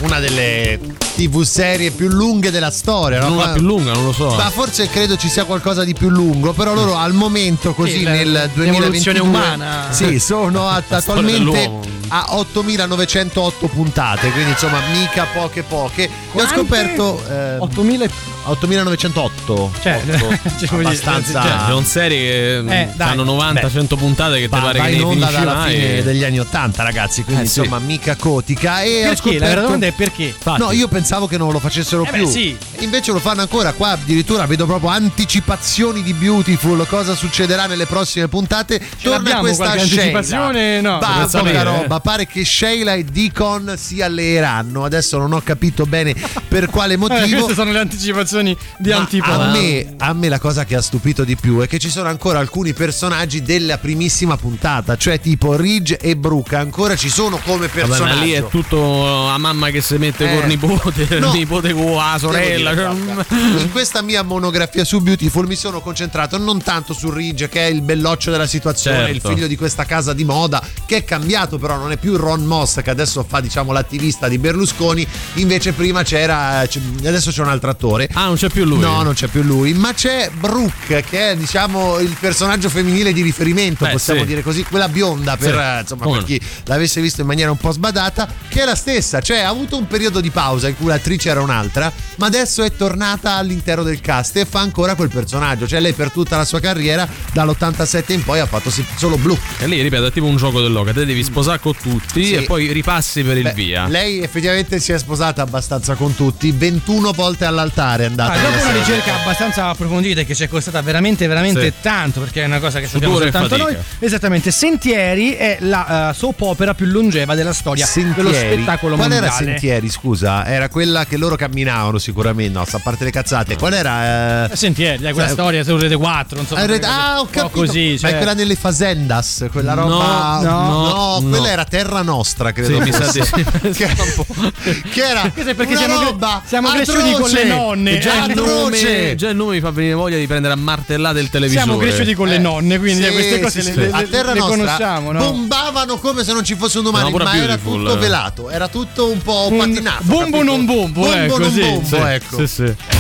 una delle TV serie più lunghe della storia. Non no? la più lunga, non lo so. Ma forse credo ci sia qualcosa di più lungo, però loro al momento così Sì, nel 2022 l'evoluzione umana. Sì, sono attualmente a 8908 puntate, quindi insomma mica poche poche. E ho scoperto eh, 8000 8908. Cioè, cioè, abbastanza Cioè, sono serie che Eh, dai. hanno 90-100 puntate che ti Va, pare che ne finisci dalla mai. fine degli anni 80 ragazzi quindi Eh, sì. insomma mica cotica e ho Perché? La vera domanda è perché? Infatti. No, io pensavo che non lo facessero Eh beh, più. sì. Invece lo fanno ancora. Qua addirittura vedo proprio anticipazioni di Beautiful. Cosa succederà nelle prossime puntate? Torna l'abbiamo questa anticipazione? No. Bah, poca roba. Pare che Sheila e Deacon si alleeranno. Adesso non ho capito bene per quale Eh, motivo. queste sono le anticipazioni di Ma Antipop. a me, a me la cosa che ha stupito di più è che ci sono ancora alcuni personaggi della primissima puntata, cioè tipo Ridge e Brooke, ancora ci sono come Vabbè, personaggi. ma lì è tutto la mamma che si mette Eh. col nipote, il No. nipote con la sorella. Dire, In questa mia monografia su Beautiful mi sono concentrato non tanto su Ridge, che è il belloccio della situazione, Certo. il figlio di questa casa di moda, che è cambiato, però non è più Ron Moss, che adesso fa diciamo l'attivista di Berlusconi. Invece prima c'era. adesso c'è un altro attore. Ah, non c'è più lui. No, non c'è più lui, ma c'è Brooke, che è diciamo il personaggio femminile di riferimento, Beh, possiamo sì. dire così, quella bionda per, Sì. eh, insomma, per chi l'avesse visto in maniera un po' sbadata, che è la stessa, cioè ha avuto un periodo di pausa in cui l'attrice era un'altra, ma adesso è tornata all'interno del cast e fa ancora quel personaggio, cioè lei per tutta la sua carriera dall'87 in poi ha fatto solo blu. E lì, ripeto, è tipo un gioco dell'oca. Te devi sposare con tutti Sì. e poi ripassi per il Beh, via. Lei effettivamente si è sposata abbastanza con tutti, 21 volte all'altare è andata. Ah, dopo una ricerca abbastanza approfondita e che ci è costata veramente, veramente Sì. tanto, perché è una cosa che sappiamo Sudore e soltanto noi. Esattamente, Sentieri è la eh, soap opera più longeva della storia dello Sentieri. spettacolo Qual mondiale. era Sentieri, scusa? Era quella che loro camminavano sicuramente, no, a parte le cazzate. Qual era? eh, Eh, Sentieri, dai, quella Cioè- storia su Rete 4, insomma. Ah, quelle cose ah, ho capito. così, Ma cioè- è quella nelle fazendas, quella roba. No, no, quella no. era Terra Nostra, credo. Sì, mi sa di che, che era Questo è perché una siamo roba siamo cresciuti con le nonne. E già, il nome, già il nome mi fa venire voglia di prendere a martellate il televisore. Siamo cresciuti con le Eh, nonne, quindi sì, queste cose sì, le, sì. le- a Terra le Nostra conosciamo, no? bombavano come se non ci fosse un domani, No, ma era tutto velato, era tutto un po' Un patinato. bumbo non bumbo, Bumbo ecco, non sì, bumbo, Sì, ecco. sì, sì.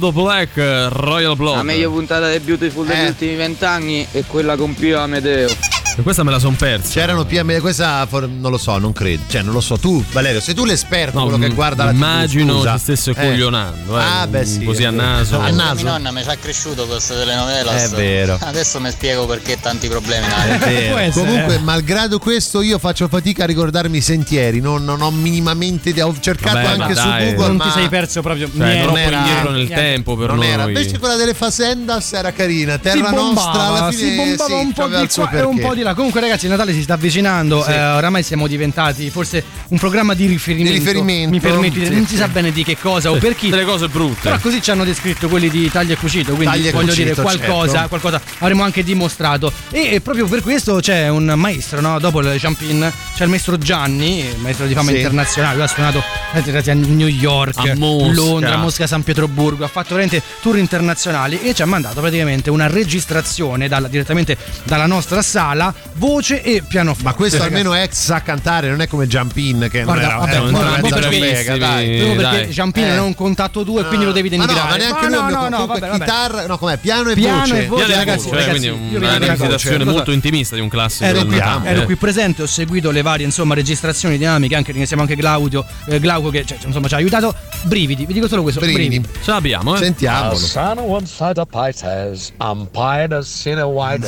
Blood Black, Royal Blood. La meglio puntata del Beautiful degli ultimi vent'anni è quella con Pio Amedeo. Questa me la son persa. C'erano PM, questa for- non lo so, non credo. Cioè, non lo so. Tu, Valerio, sei tu l'esperto, No, quello che m- guarda la TV, immagino scusa. ci stesse Eh. coglionando. eh, Ah, beh, sì. Così a naso. A Mia naso. nonna mi ci ha cresciuto questa telenovela. È vero. Adesso mi spiego perché tanti problemi. È vero. essere, Comunque, malgrado questo, io faccio fatica a ricordarmi i sentieri. Non, non ho minimamente. Ho cercato Vabbè, anche su dai. Google. Non ma ti sei perso proprio Cioè, niente. troppo era- indietro nel niente. tempo per non noi. era. Invece quella delle Facendas era carina. Terra si bombava, Nostra alla fine si bombava sì, un po' di qua e un po' di là. Comunque, ragazzi, il Natale si sta avvicinando. Sì. eh, oramai siamo diventati forse un programma di riferimento. Di riferimento, Mi permetti, sì. non si sa bene di che cosa o per chi. Delle cose brutte. Però così ci hanno descritto quelli di Taglia e Cucito, quindi Taglia voglio Cucito, dire qualcosa, certo. qualcosa avremo anche dimostrato. E, e proprio per questo c'è un maestro, no? Dopo il Champin c'è il maestro Gianni, maestro di fama Sì. internazionale, lui ha suonato a New York, A Mosca. Londra, Mosca, San Pietroburgo, ha fatto veramente tour internazionali e ci ha mandato praticamente una registrazione dalla- direttamente dalla nostra sala, voce e pianoforte. Ma questo Ragazzi, almeno ex sa cantare, non è come Jumpin che Guarda, non era vabbè, eh, guarda, una vabbè, mezza perché- ciofega, dai. Proprio perché. Giampino Eh. non è un contatto 2 quindi lo devi Ma no, denigrare. ma neanche lui no, mio no, no, comunque, vabbè, vabbè. chitarra, no, com'è? Piano e Piano voce. e voce, Piano e ragazzi, voce, ragazzi, quindi io vi una cosa- molto intimista di un classico. Ero qui, ero eh. qui presente, ho seguito le varie insomma, registrazioni dinamiche, anche ringraziamo anche Claudio, eh, Glauco che cioè, insomma, ci ha aiutato. Brividi, vi dico solo questo. Brividi. Brividi. Ce l'abbiamo, eh? Sentiamolo. Sana one side of pies, I'm pied a sinner white.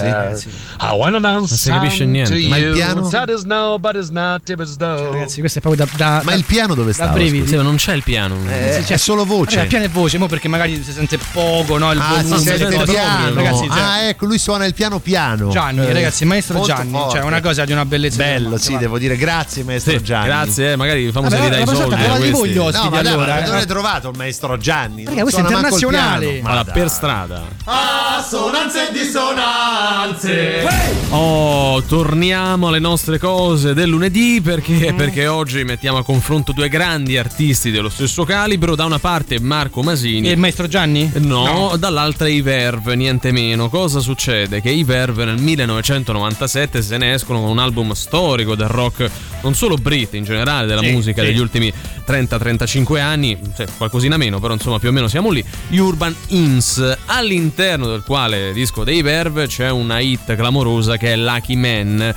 I wanna announce Non si capisce niente. Ma il piano? Is no. Ragazzi, questo è proprio da. da Ma da- il piano dove brividi. Sì, ma non c'è il piano. Eh, Sì, cioè- è solo voce. Ragazzi, piano e voce, mo perché magari si sente poco, no? Il Ah, volume, si sente il piano. proprio, ragazzi, cioè- ah, ecco, lui suona il piano piano. Gianni, Eh, ragazzi, maestro Gianni, forte. cioè una cosa di una bellezza. Bello, sì, devo dire grazie maestro Sì, Gianni. grazie, eh, magari fammi salire la i prossima soldi. eh, trovate voi questi. gli ospiti, No, ma dai, allora, ma dove hai trovato il maestro Gianni? Perché questo è il internazionale. Allora, dai. per strada. Assonanze e dissonanze. Oh, torniamo alle nostre cose del lunedì perché, perché oggi mettiamo a confronto due grandi artisti dello stesso calibro. Da una parte Marco Masini. E il maestro Gianni? No, dall'altra i Verve, niente meno. Cosa succede? Che i Verve nel 1997 se ne escono con un album storico del rock, non solo brit in generale, della Sì, musica sì. degli ultimi 30-35 anni, cioè qualcosina meno, però insomma più o meno siamo lì. Urban Ins, all'interno del quale disco dei Verve c'è una hit clamorosa che è Lucky Man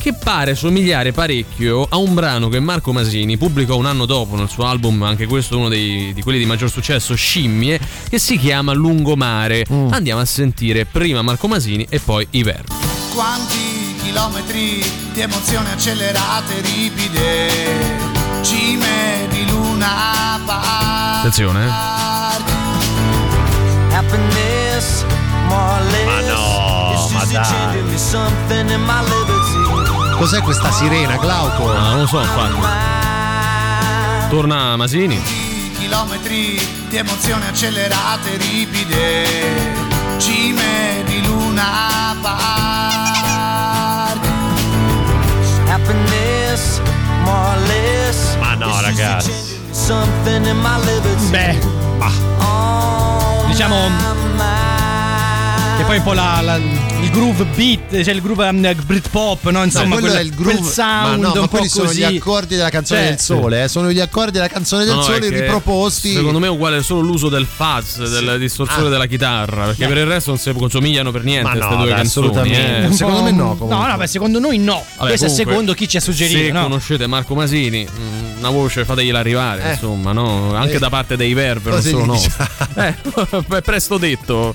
che pare somigliare parecchio a un brano che Marco Masini pubblicò un anno dopo nel suo album, anche questo uno dei, di quelli di maggior successo, Scimmie, che si chiama Lungomare. Andiamo a sentire prima Marco Masini e poi i Verve. Quanti chilometri di emozioni accelerate, ripide, cime di luna park. Attenzione, eh. Happiness, more or less. Ma no, ma dai. Cos'è questa sirena, Glauco? No, non lo so, infatti. Torna Masini. Chilometri di emozioni accelerate, ripide, cime di luna park. Happiness, more or less. Ma no, ragazzi. changing me Something in my liberty. Beh, Oh, diciamo che poi un po' la, la- il groove beat, cioè il groove um, Britpop, no? Insomma, No, quello quel, è il groove, quel sound ma no, ma un po' quelli sono così. gli accordi della canzone Cioè, del sole, eh, sono gli accordi della canzone del No, sole riproposti. Secondo me è uguale solo l'uso del fuzz, del distorsore Ah. della chitarra, perché per il resto non si consomigliano per niente Ma no, queste due dai, canzoni. assolutamente. eh. Secondo me no, comunque. No, no, beh, secondo noi no. Vabbè, Questo è secondo chi ci ha suggerito. Se no? conoscete Marco Masini, mh, una voce fategliela arrivare, Eh. insomma, no? Anche Eh. da parte dei Verve, non Così solo no. Eh, presto detto.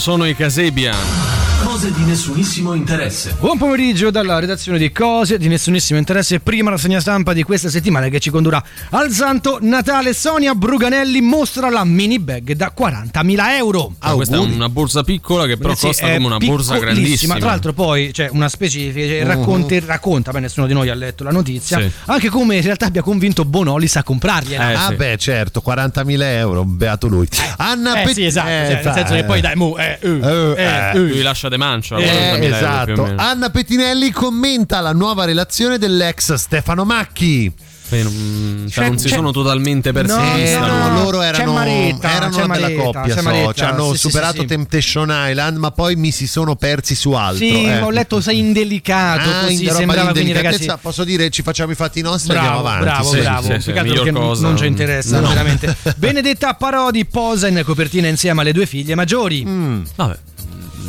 Sono i Casebian. Cose di nessunissimo interesse. Buon pomeriggio dalla redazione di Cose di nessunissimo interesse. Prima rassegna stampa di questa settimana che ci condurrà al Santo Natale. Sonia Bruganelli mostra la mini bag da 40.000 euro. Ah, questa è una borsa piccola che però Ragazzi, costa come una borsa grandissima. Tra l'altro, poi c'è una specifica. cioè, racconti- racconta, beh, nessuno di noi ha letto la notizia. Sì. Anche come in realtà abbia convinto Bonolis a comprargliela. Eh, ah, beh, certo, 40.000 euro, beato lui. Anna eh, Pet- sì, esatto, eh, cioè, nel senso che poi dai, mu, eh, uh, Eh, eh, eh. uh. Lui lascia de mancia. Eh, 40.000 euro più o esatto. Anna Pettinelli commenta la nuova relazione dell'ex Stefano Macchi. Beh, non, cioè, non si sono totalmente persi No, vista. no, no? loro erano, Maretta, erano una bella Maretta, coppia, c'è so, ci hanno sì, superato sì, sì. Temptation Island, ma poi mi si sono persi su altro. Sì, eh. ho letto sei indelicato, Ah, così in sembrava di quindi ragazzi. posso dire ci facciamo i fatti nostri e Bravo, andiamo avanti. bravo, sì. bravo. sì, perché cosa. non ci interessa No. veramente. Benedetta Parodi posa in copertina insieme alle due figlie maggiori. Vabbè.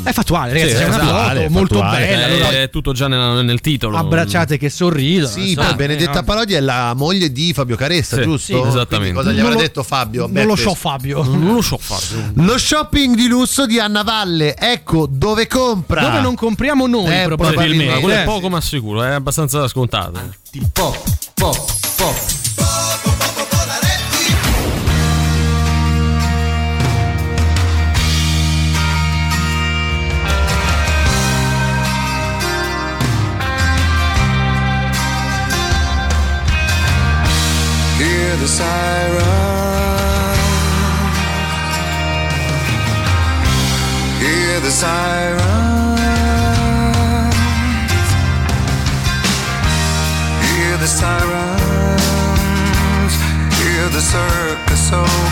È fattuale, ragazzi, Sì, è una fattuale, foto molto fattuale. bella. Eh, allora, È tutto già nel, nel titolo. abbracciate che sorridono. Sì, poi Benedetta eh, Parodi è la moglie di Fabio Caressa, Sì, giusto? sì, esattamente. Quindi cosa gli Non avrà detto Fabio? Non Beh, lo so Fabio. Non lo so fare. Lo shopping di lusso di Anna Valle, ecco dove compra. Dove non compriamo noi, Eh, probabilmente. Probabilmente. Quello è Eh. poco ma sicuro, è abbastanza scontato. Pop, pop, pop. The siren. Hear the siren. Hear the sirens. Hear the circus so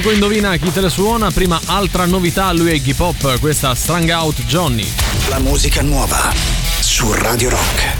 poco indovina chi te le suona, prima altra novità, lui è Hip Hop, questa Strung Out Johnny. La musica nuova su Radio Rock.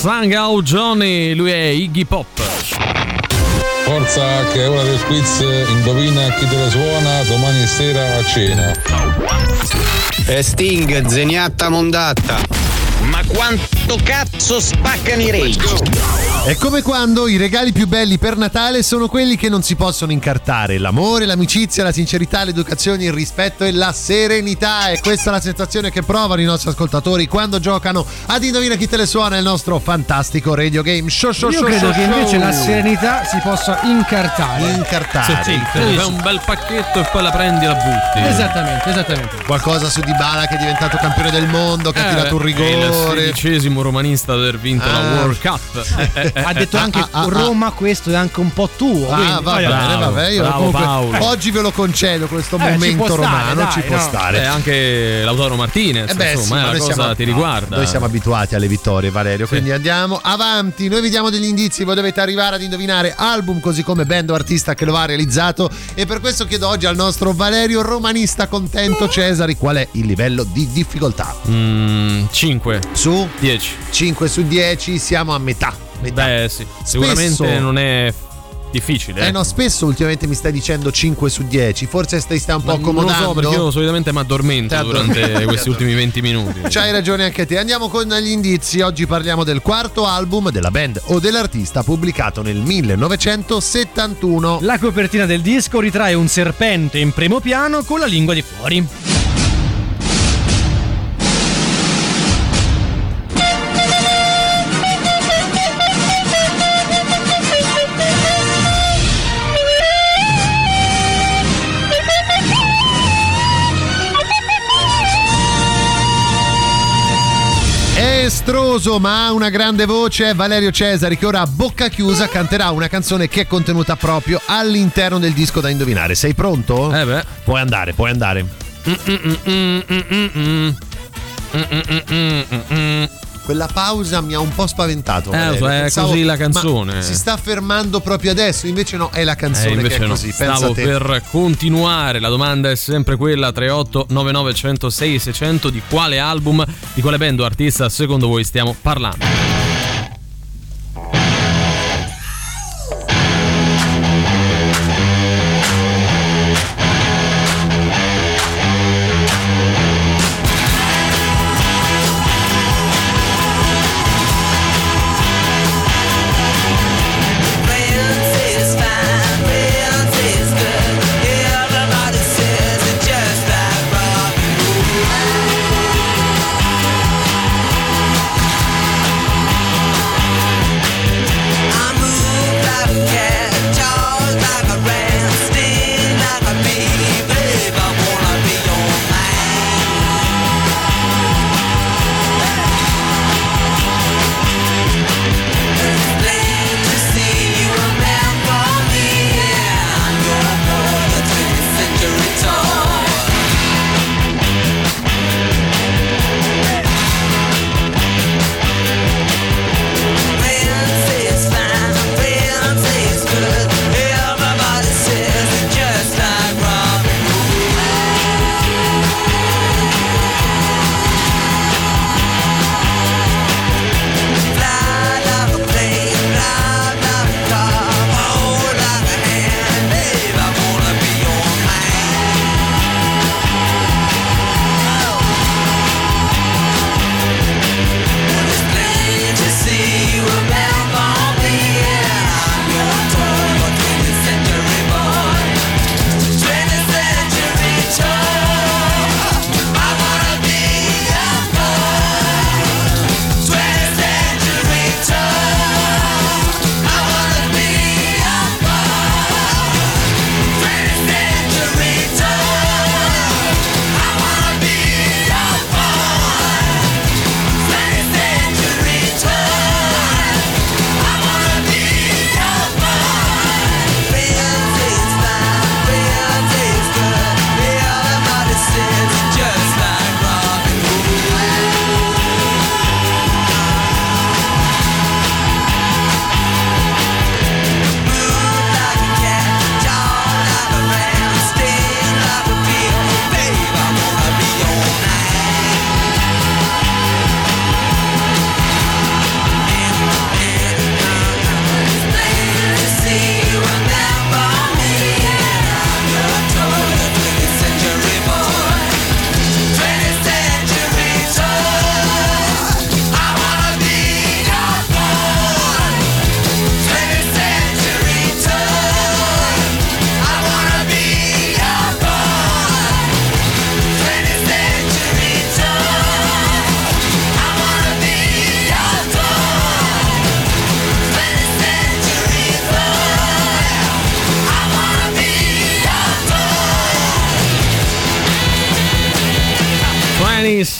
Sang Out Johnny, lui è Iggy Pop. Forza che è ora del quiz, indovina chi te la suona domani sera a cena. E Sting, zeniatta mondatta. Ma quanto cazzo spaccano i rage? È come quando i regali più belli per Natale sono quelli che non si possono incartare. L'amore, l'amicizia, la sincerità, l'educazione, il rispetto e la serenità. E questa è la sensazione che provano i nostri ascoltatori quando giocano ad Indovina chi te le suona il nostro fantastico radio game show show Io show credo show, che show. invece la serenità si possa incartare. Incartare. Sì, sì, fai un bel pacchetto e poi la prendi e la butti. Esattamente, esattamente. Qualcosa su Dybala che è diventato campione del mondo, che ha Eh, tirato un È il rigore. sedicesimo romanista ad aver vinto Ah. la World Cup. Eh, ha detto eh. anche ah, ah, Roma, questo è anche un po' tuo. Ah, quindi- va bene, vabbè, io bravo comunque Paolo. oggi ve lo concedo questo Eh, ci momento stare, romano, dai, ci può no. stare. Eh, anche Lautaro Martinez, Eh beh, insomma, sì, è ma una cosa siamo- ti riguarda. Noi siamo abituati alle vittorie, Valerio. Quindi andiamo avanti. Noi vi diamo degli indizi. Voi dovete arrivare ad indovinare album, così come band o artista che lo ha realizzato. E per questo chiedo oggi al nostro Valerio Romanista Contento Cesari qual è il livello di difficoltà. 5 su 10. 5 su 10, siamo a metà. Metà. Beh, sì, sicuramente Spesso- non è difficile. Eh no, spesso ultimamente mi stai dicendo 5 su 10, forse stai, stai un po' Ma non lo accomodando. so perché io solitamente mi addormento durante questi ultimi 20 minuti. C'hai ragione anche te. Andiamo con gli indizi. Oggi parliamo del quarto album della band o dell'artista pubblicato nel 1971. La copertina del disco ritrae un serpente in primo piano con la lingua di fuori. Filostroso ma ha una grande voce Valerio Cesari che ora a bocca chiusa canterà una canzone che è contenuta proprio all'interno del disco da indovinare. Sei pronto? Eh beh. Puoi andare, puoi andare. Quella pausa mi ha un po' spaventato. Eh, Valerio. è così la canzone. Si sta fermando proprio adesso, invece no, è la Eh, canzone invece che è no. così. Stavo per continuare. La domanda è sempre quella: 38 99 106 600. Di quale album, di quale band o artista secondo voi stiamo parlando?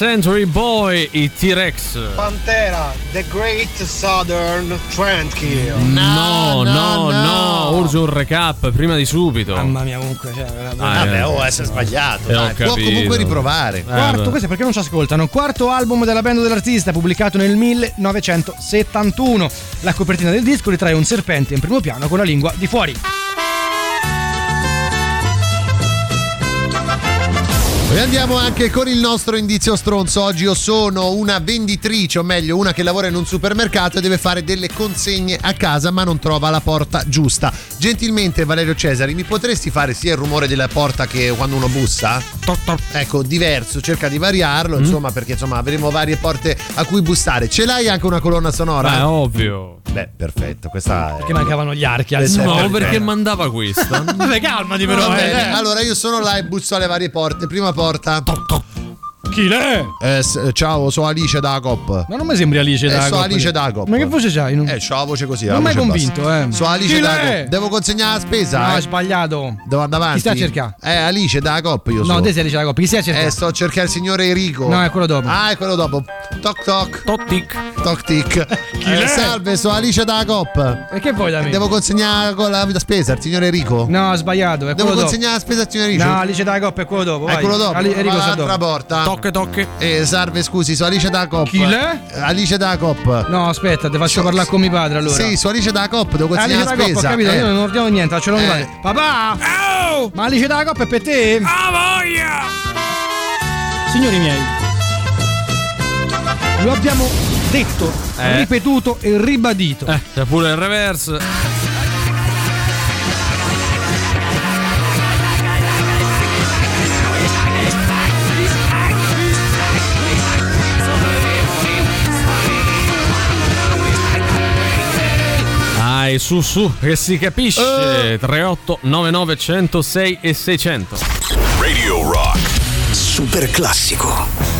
Century Boy, i T-Rex. Pantera, The Great Southern Trendkill. No, no, no, urge un recap prima di subito. Mamma mia, comunque. Cioè, veramente- Ah, Vabbè, eh. oh, essere sbagliato. Eh, ho dai. Può comunque riprovare. Quarto, beh. questo è perché non ci ascoltano. Quarto album della band dell'artista, pubblicato nel 1971. La copertina del disco ritrae un serpente in primo piano con la lingua di fuori. E andiamo anche con il nostro indizio stronzo. Oggi io sono una venditrice, o meglio, una che lavora in un supermercato e deve fare delle consegne a casa, ma non trova la porta giusta. Gentilmente, Valerio Cesari, mi potresti fare sia il rumore della porta che quando uno bussa? Ecco, diverso, cerca di variarlo, Mm. insomma, perché insomma avremo varie porte a cui bussare. Ce l'hai anche una colonna sonora? Beh, ovvio. Beh, perfetto, questa è. Perché mancavano gli archi al è No, perché mandava questa? Vabbè, calmati però. Va bene, eh. allora io sono là e busso alle varie porte. Prima porta. Chi l'è? Eh, s- ciao, sono Alice da Cop. Ma non mi sembri Alice Eh, da sono Cop. Alice da Cop. Ma che voce c'hai? Non, Eh, c'ho la voce così. non mi hai convinto, bassa. eh. Sono Alice Chi da l'è? Cop. Devo consegnare la spesa? No, eh? hai sbagliato. Devo andare avanti. Chi sta a cercare? Eh, Alice da Cop io sono. No, te sei Alice da Cop. Chi stai a cercare? Eh, sto a cercare il signore Enrico. No, è quello dopo. Ah, è quello dopo. Toc toc. Toc tic. Toc tic. Chi Eh, salve, sono Alice da Cop. E che vuoi da me? Devo consegnare con la spesa al signore Enrico. No, sbagliato. È Devo quello dopo. consegnare la spesa al signore Enrico. No, Alice da Cop è quello dopo. È vai. quello dopo. Ali- Enrico sta dopo. porta. Tocche, tocche. Eh, salve, scusi, sono Alice da Cop. Chi l'è? Alice da Cop. No, aspetta, ti faccio parlare con mio padre allora. Sì, sono Alice da Cop, devo da la Cop, ho spesa. capito, Eh. io non ordino niente, faccio Eh. padre. Papà! Ma Alice da Cop è per te? Ah, voglia! Signori miei, lo abbiamo detto, Eh. ripetuto e ribadito. Eh, c'è pure il reverse. Dai, su su, che si capisce. 38 99 106 e 600. Radio Rock. Super classico.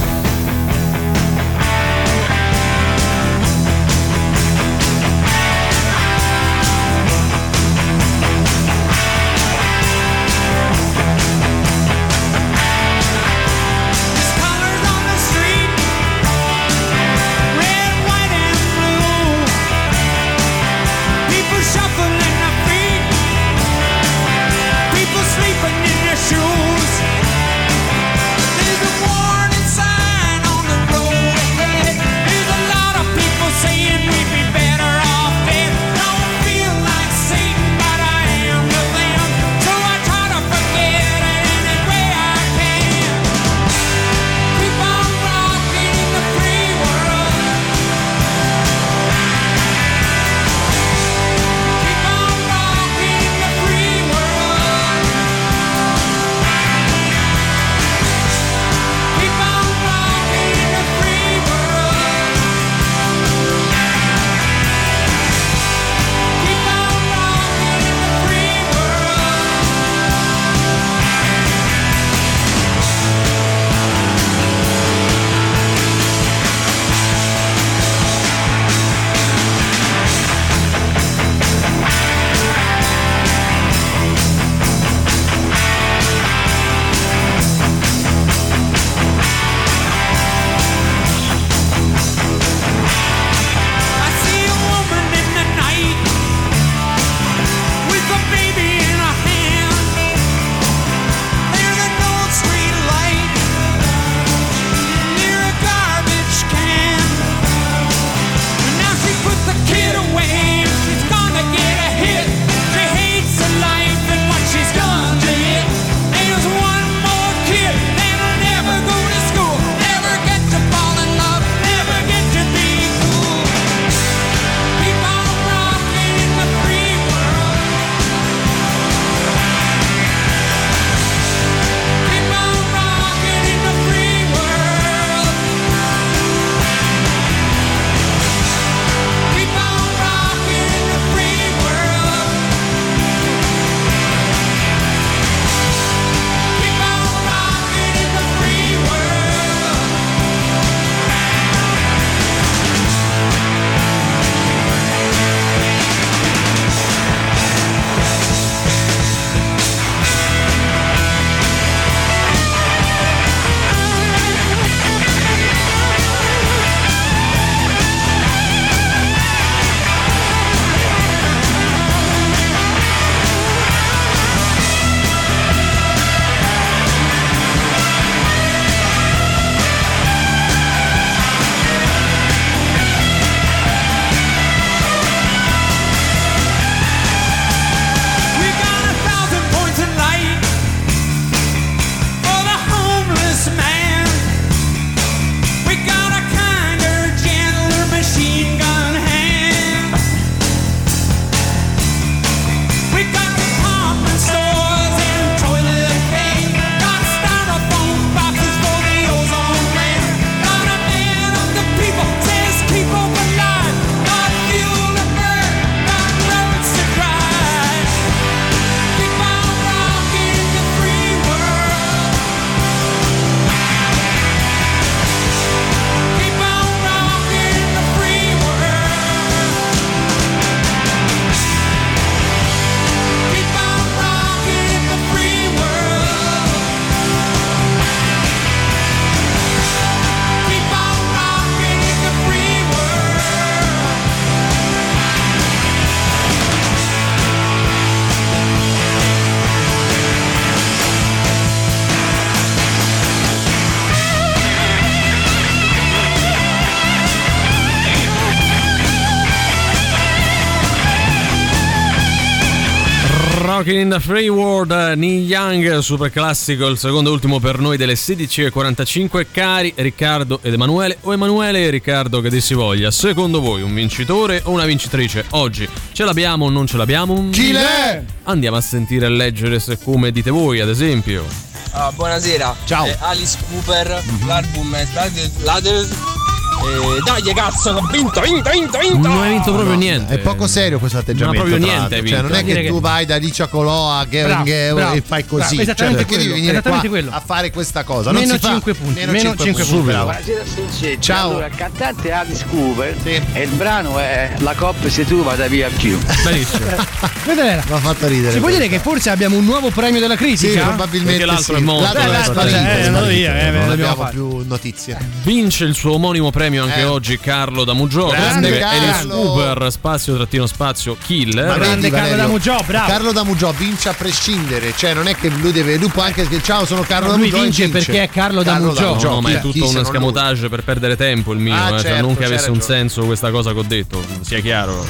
Rocking in the Free World, Neil Young, super classico, il secondo e ultimo per noi delle 16.45. Cari Riccardo ed Emanuele, o Emanuele e Riccardo che dir si voglia, secondo voi un vincitore o una vincitrice? Oggi ce l'abbiamo o non ce l'abbiamo? Chi l'è? Andiamo a sentire e leggere se come dite voi, ad esempio. Ah, buonasera. Ciao. Eh, Alice Cooper, l'album è. Ladder eh, dai cazzo, che ho vinto, vinto, vinto, vinto! Non hai vinto proprio niente. È poco serio questo atteggiamento. Ma proprio niente Cioè, vinto. non è che Direi tu che- vai da Licia Colò a Gering e fai così. bravo, esattamente cioè, perché quello, devi venire esattamente qua quello. a fare questa cosa? Non Meno si fa. cinque punti, meno cinque cinque punti. punti. Bravo. Buonasera. Ciao. Allora, il cantante è Alice Cooper e il brano è La coppa se tu vada via più. Benissimo. Mi ha fatto ridere. Si può dire che forse abbiamo un nuovo premio della Sì, critica? probabilmente Perché l'altro sì. è morto. L'altro Eh, è sparito, eh, non eh, non abbiamo più notizie. Vince il suo omonimo premio anche Eh. oggi Carlo da Mugio. Grande Scrive Carlo. Alice Cooper, spazio trattino spazio, killer. Ma Grande vedi, Carlo Valerio, Damugio, bravo. Carlo Damugio vince a prescindere, cioè non è che lui deve, lui può anche dire ciao sono Carlo No, lui Damugio e vince perché è Carlo Damugio. No, no, ma è tutto un escamotage per perdere tempo il mio, Ah, eh, cioè certo, non che c'hai avesse un ragione. senso questa cosa che ho detto, sia chiaro.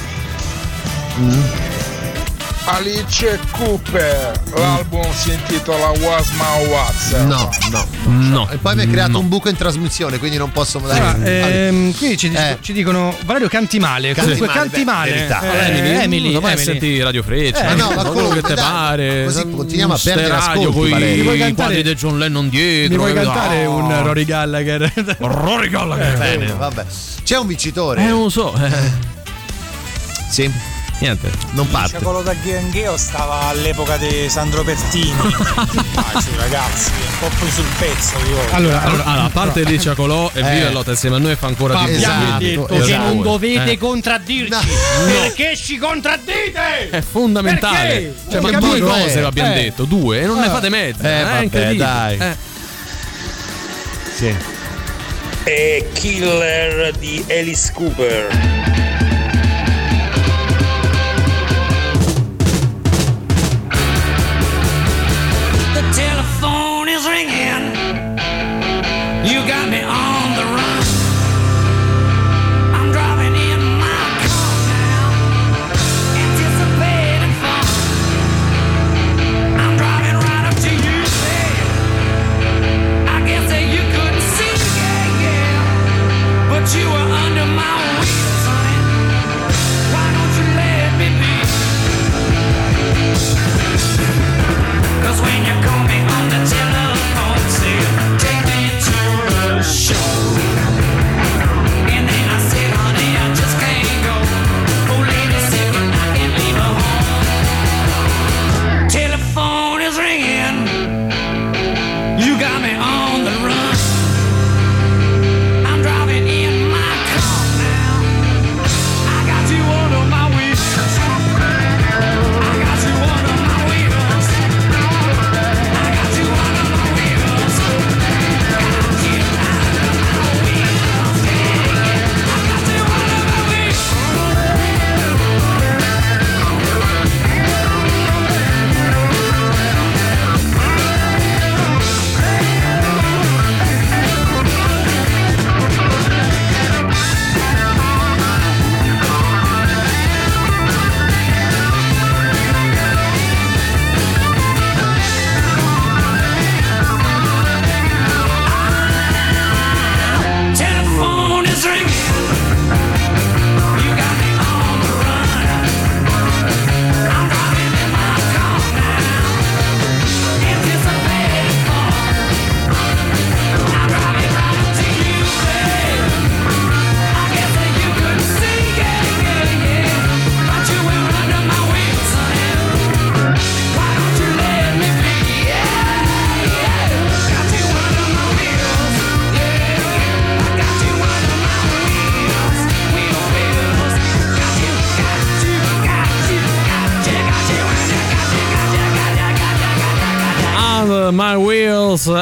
Alice Cooper, l'album si intitola Was My What's. No, no, No. E poi mi hai creato no. un buco in trasmissione, quindi non posso dare. ehm, qui ci, Eh. ci dicono Valerio canti male. Canti Comunque male, canti beh, male. verità. Eh, Emily, Emily, non Emily. senti Radio Freccia, Eh, no, ma quello che te pare. così continuiamo a perdere radio, ascolti, poi i quadri di John Lennon dietro. Mi vuoi cantare Ah. un Rory Gallagher? Rory Gallagher. Bene, vabbè. C'è un vincitore. Eh, non lo so. eh. Sì. Niente. Non parte. quello da Ghengheo stava all'epoca di Sandro Pertini. Su, ragazzi, un po' più sul pezzo io. Allora, Allora, allora, a parte di Ciacolò e Eh. vive lotta insieme a noi fa ancora di più. Abbiamo Esatto, detto esatto. che non dovete Eh. contraddirci. Perché ci contraddite? È fondamentale. Perché? Cioè, ma due cose è? abbiamo Eh. detto, due, e non ne fate mezza. Eh, è vabbè, incredibile. dai. Eh. Sì. È Killer di Alice Cooper.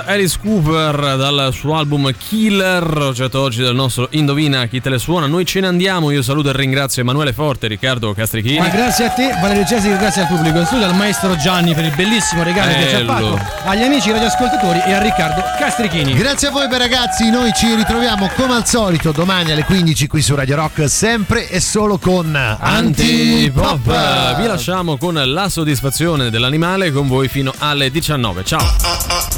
Alice Cooper dal suo album Killer, oggetto oggi del nostro Indovina chi te le suona. Noi ce ne andiamo, io saluto e ringrazio Emanuele Forte, Riccardo Castrichini. Ma grazie a te, Valerio Cesi, grazie al pubblico in studio, al maestro Gianni per il bellissimo regalo che ci ha Bello. fatto, agli amici radioascoltatori e a Riccardo Castrichini. Grazie a voi beh, ragazzi, noi ci ritroviamo come al solito domani alle 15 qui su Radio Rock, sempre e solo con Antipop. Antipop. Vi lasciamo con la soddisfazione dell'animale con voi fino alle 19. Ciao.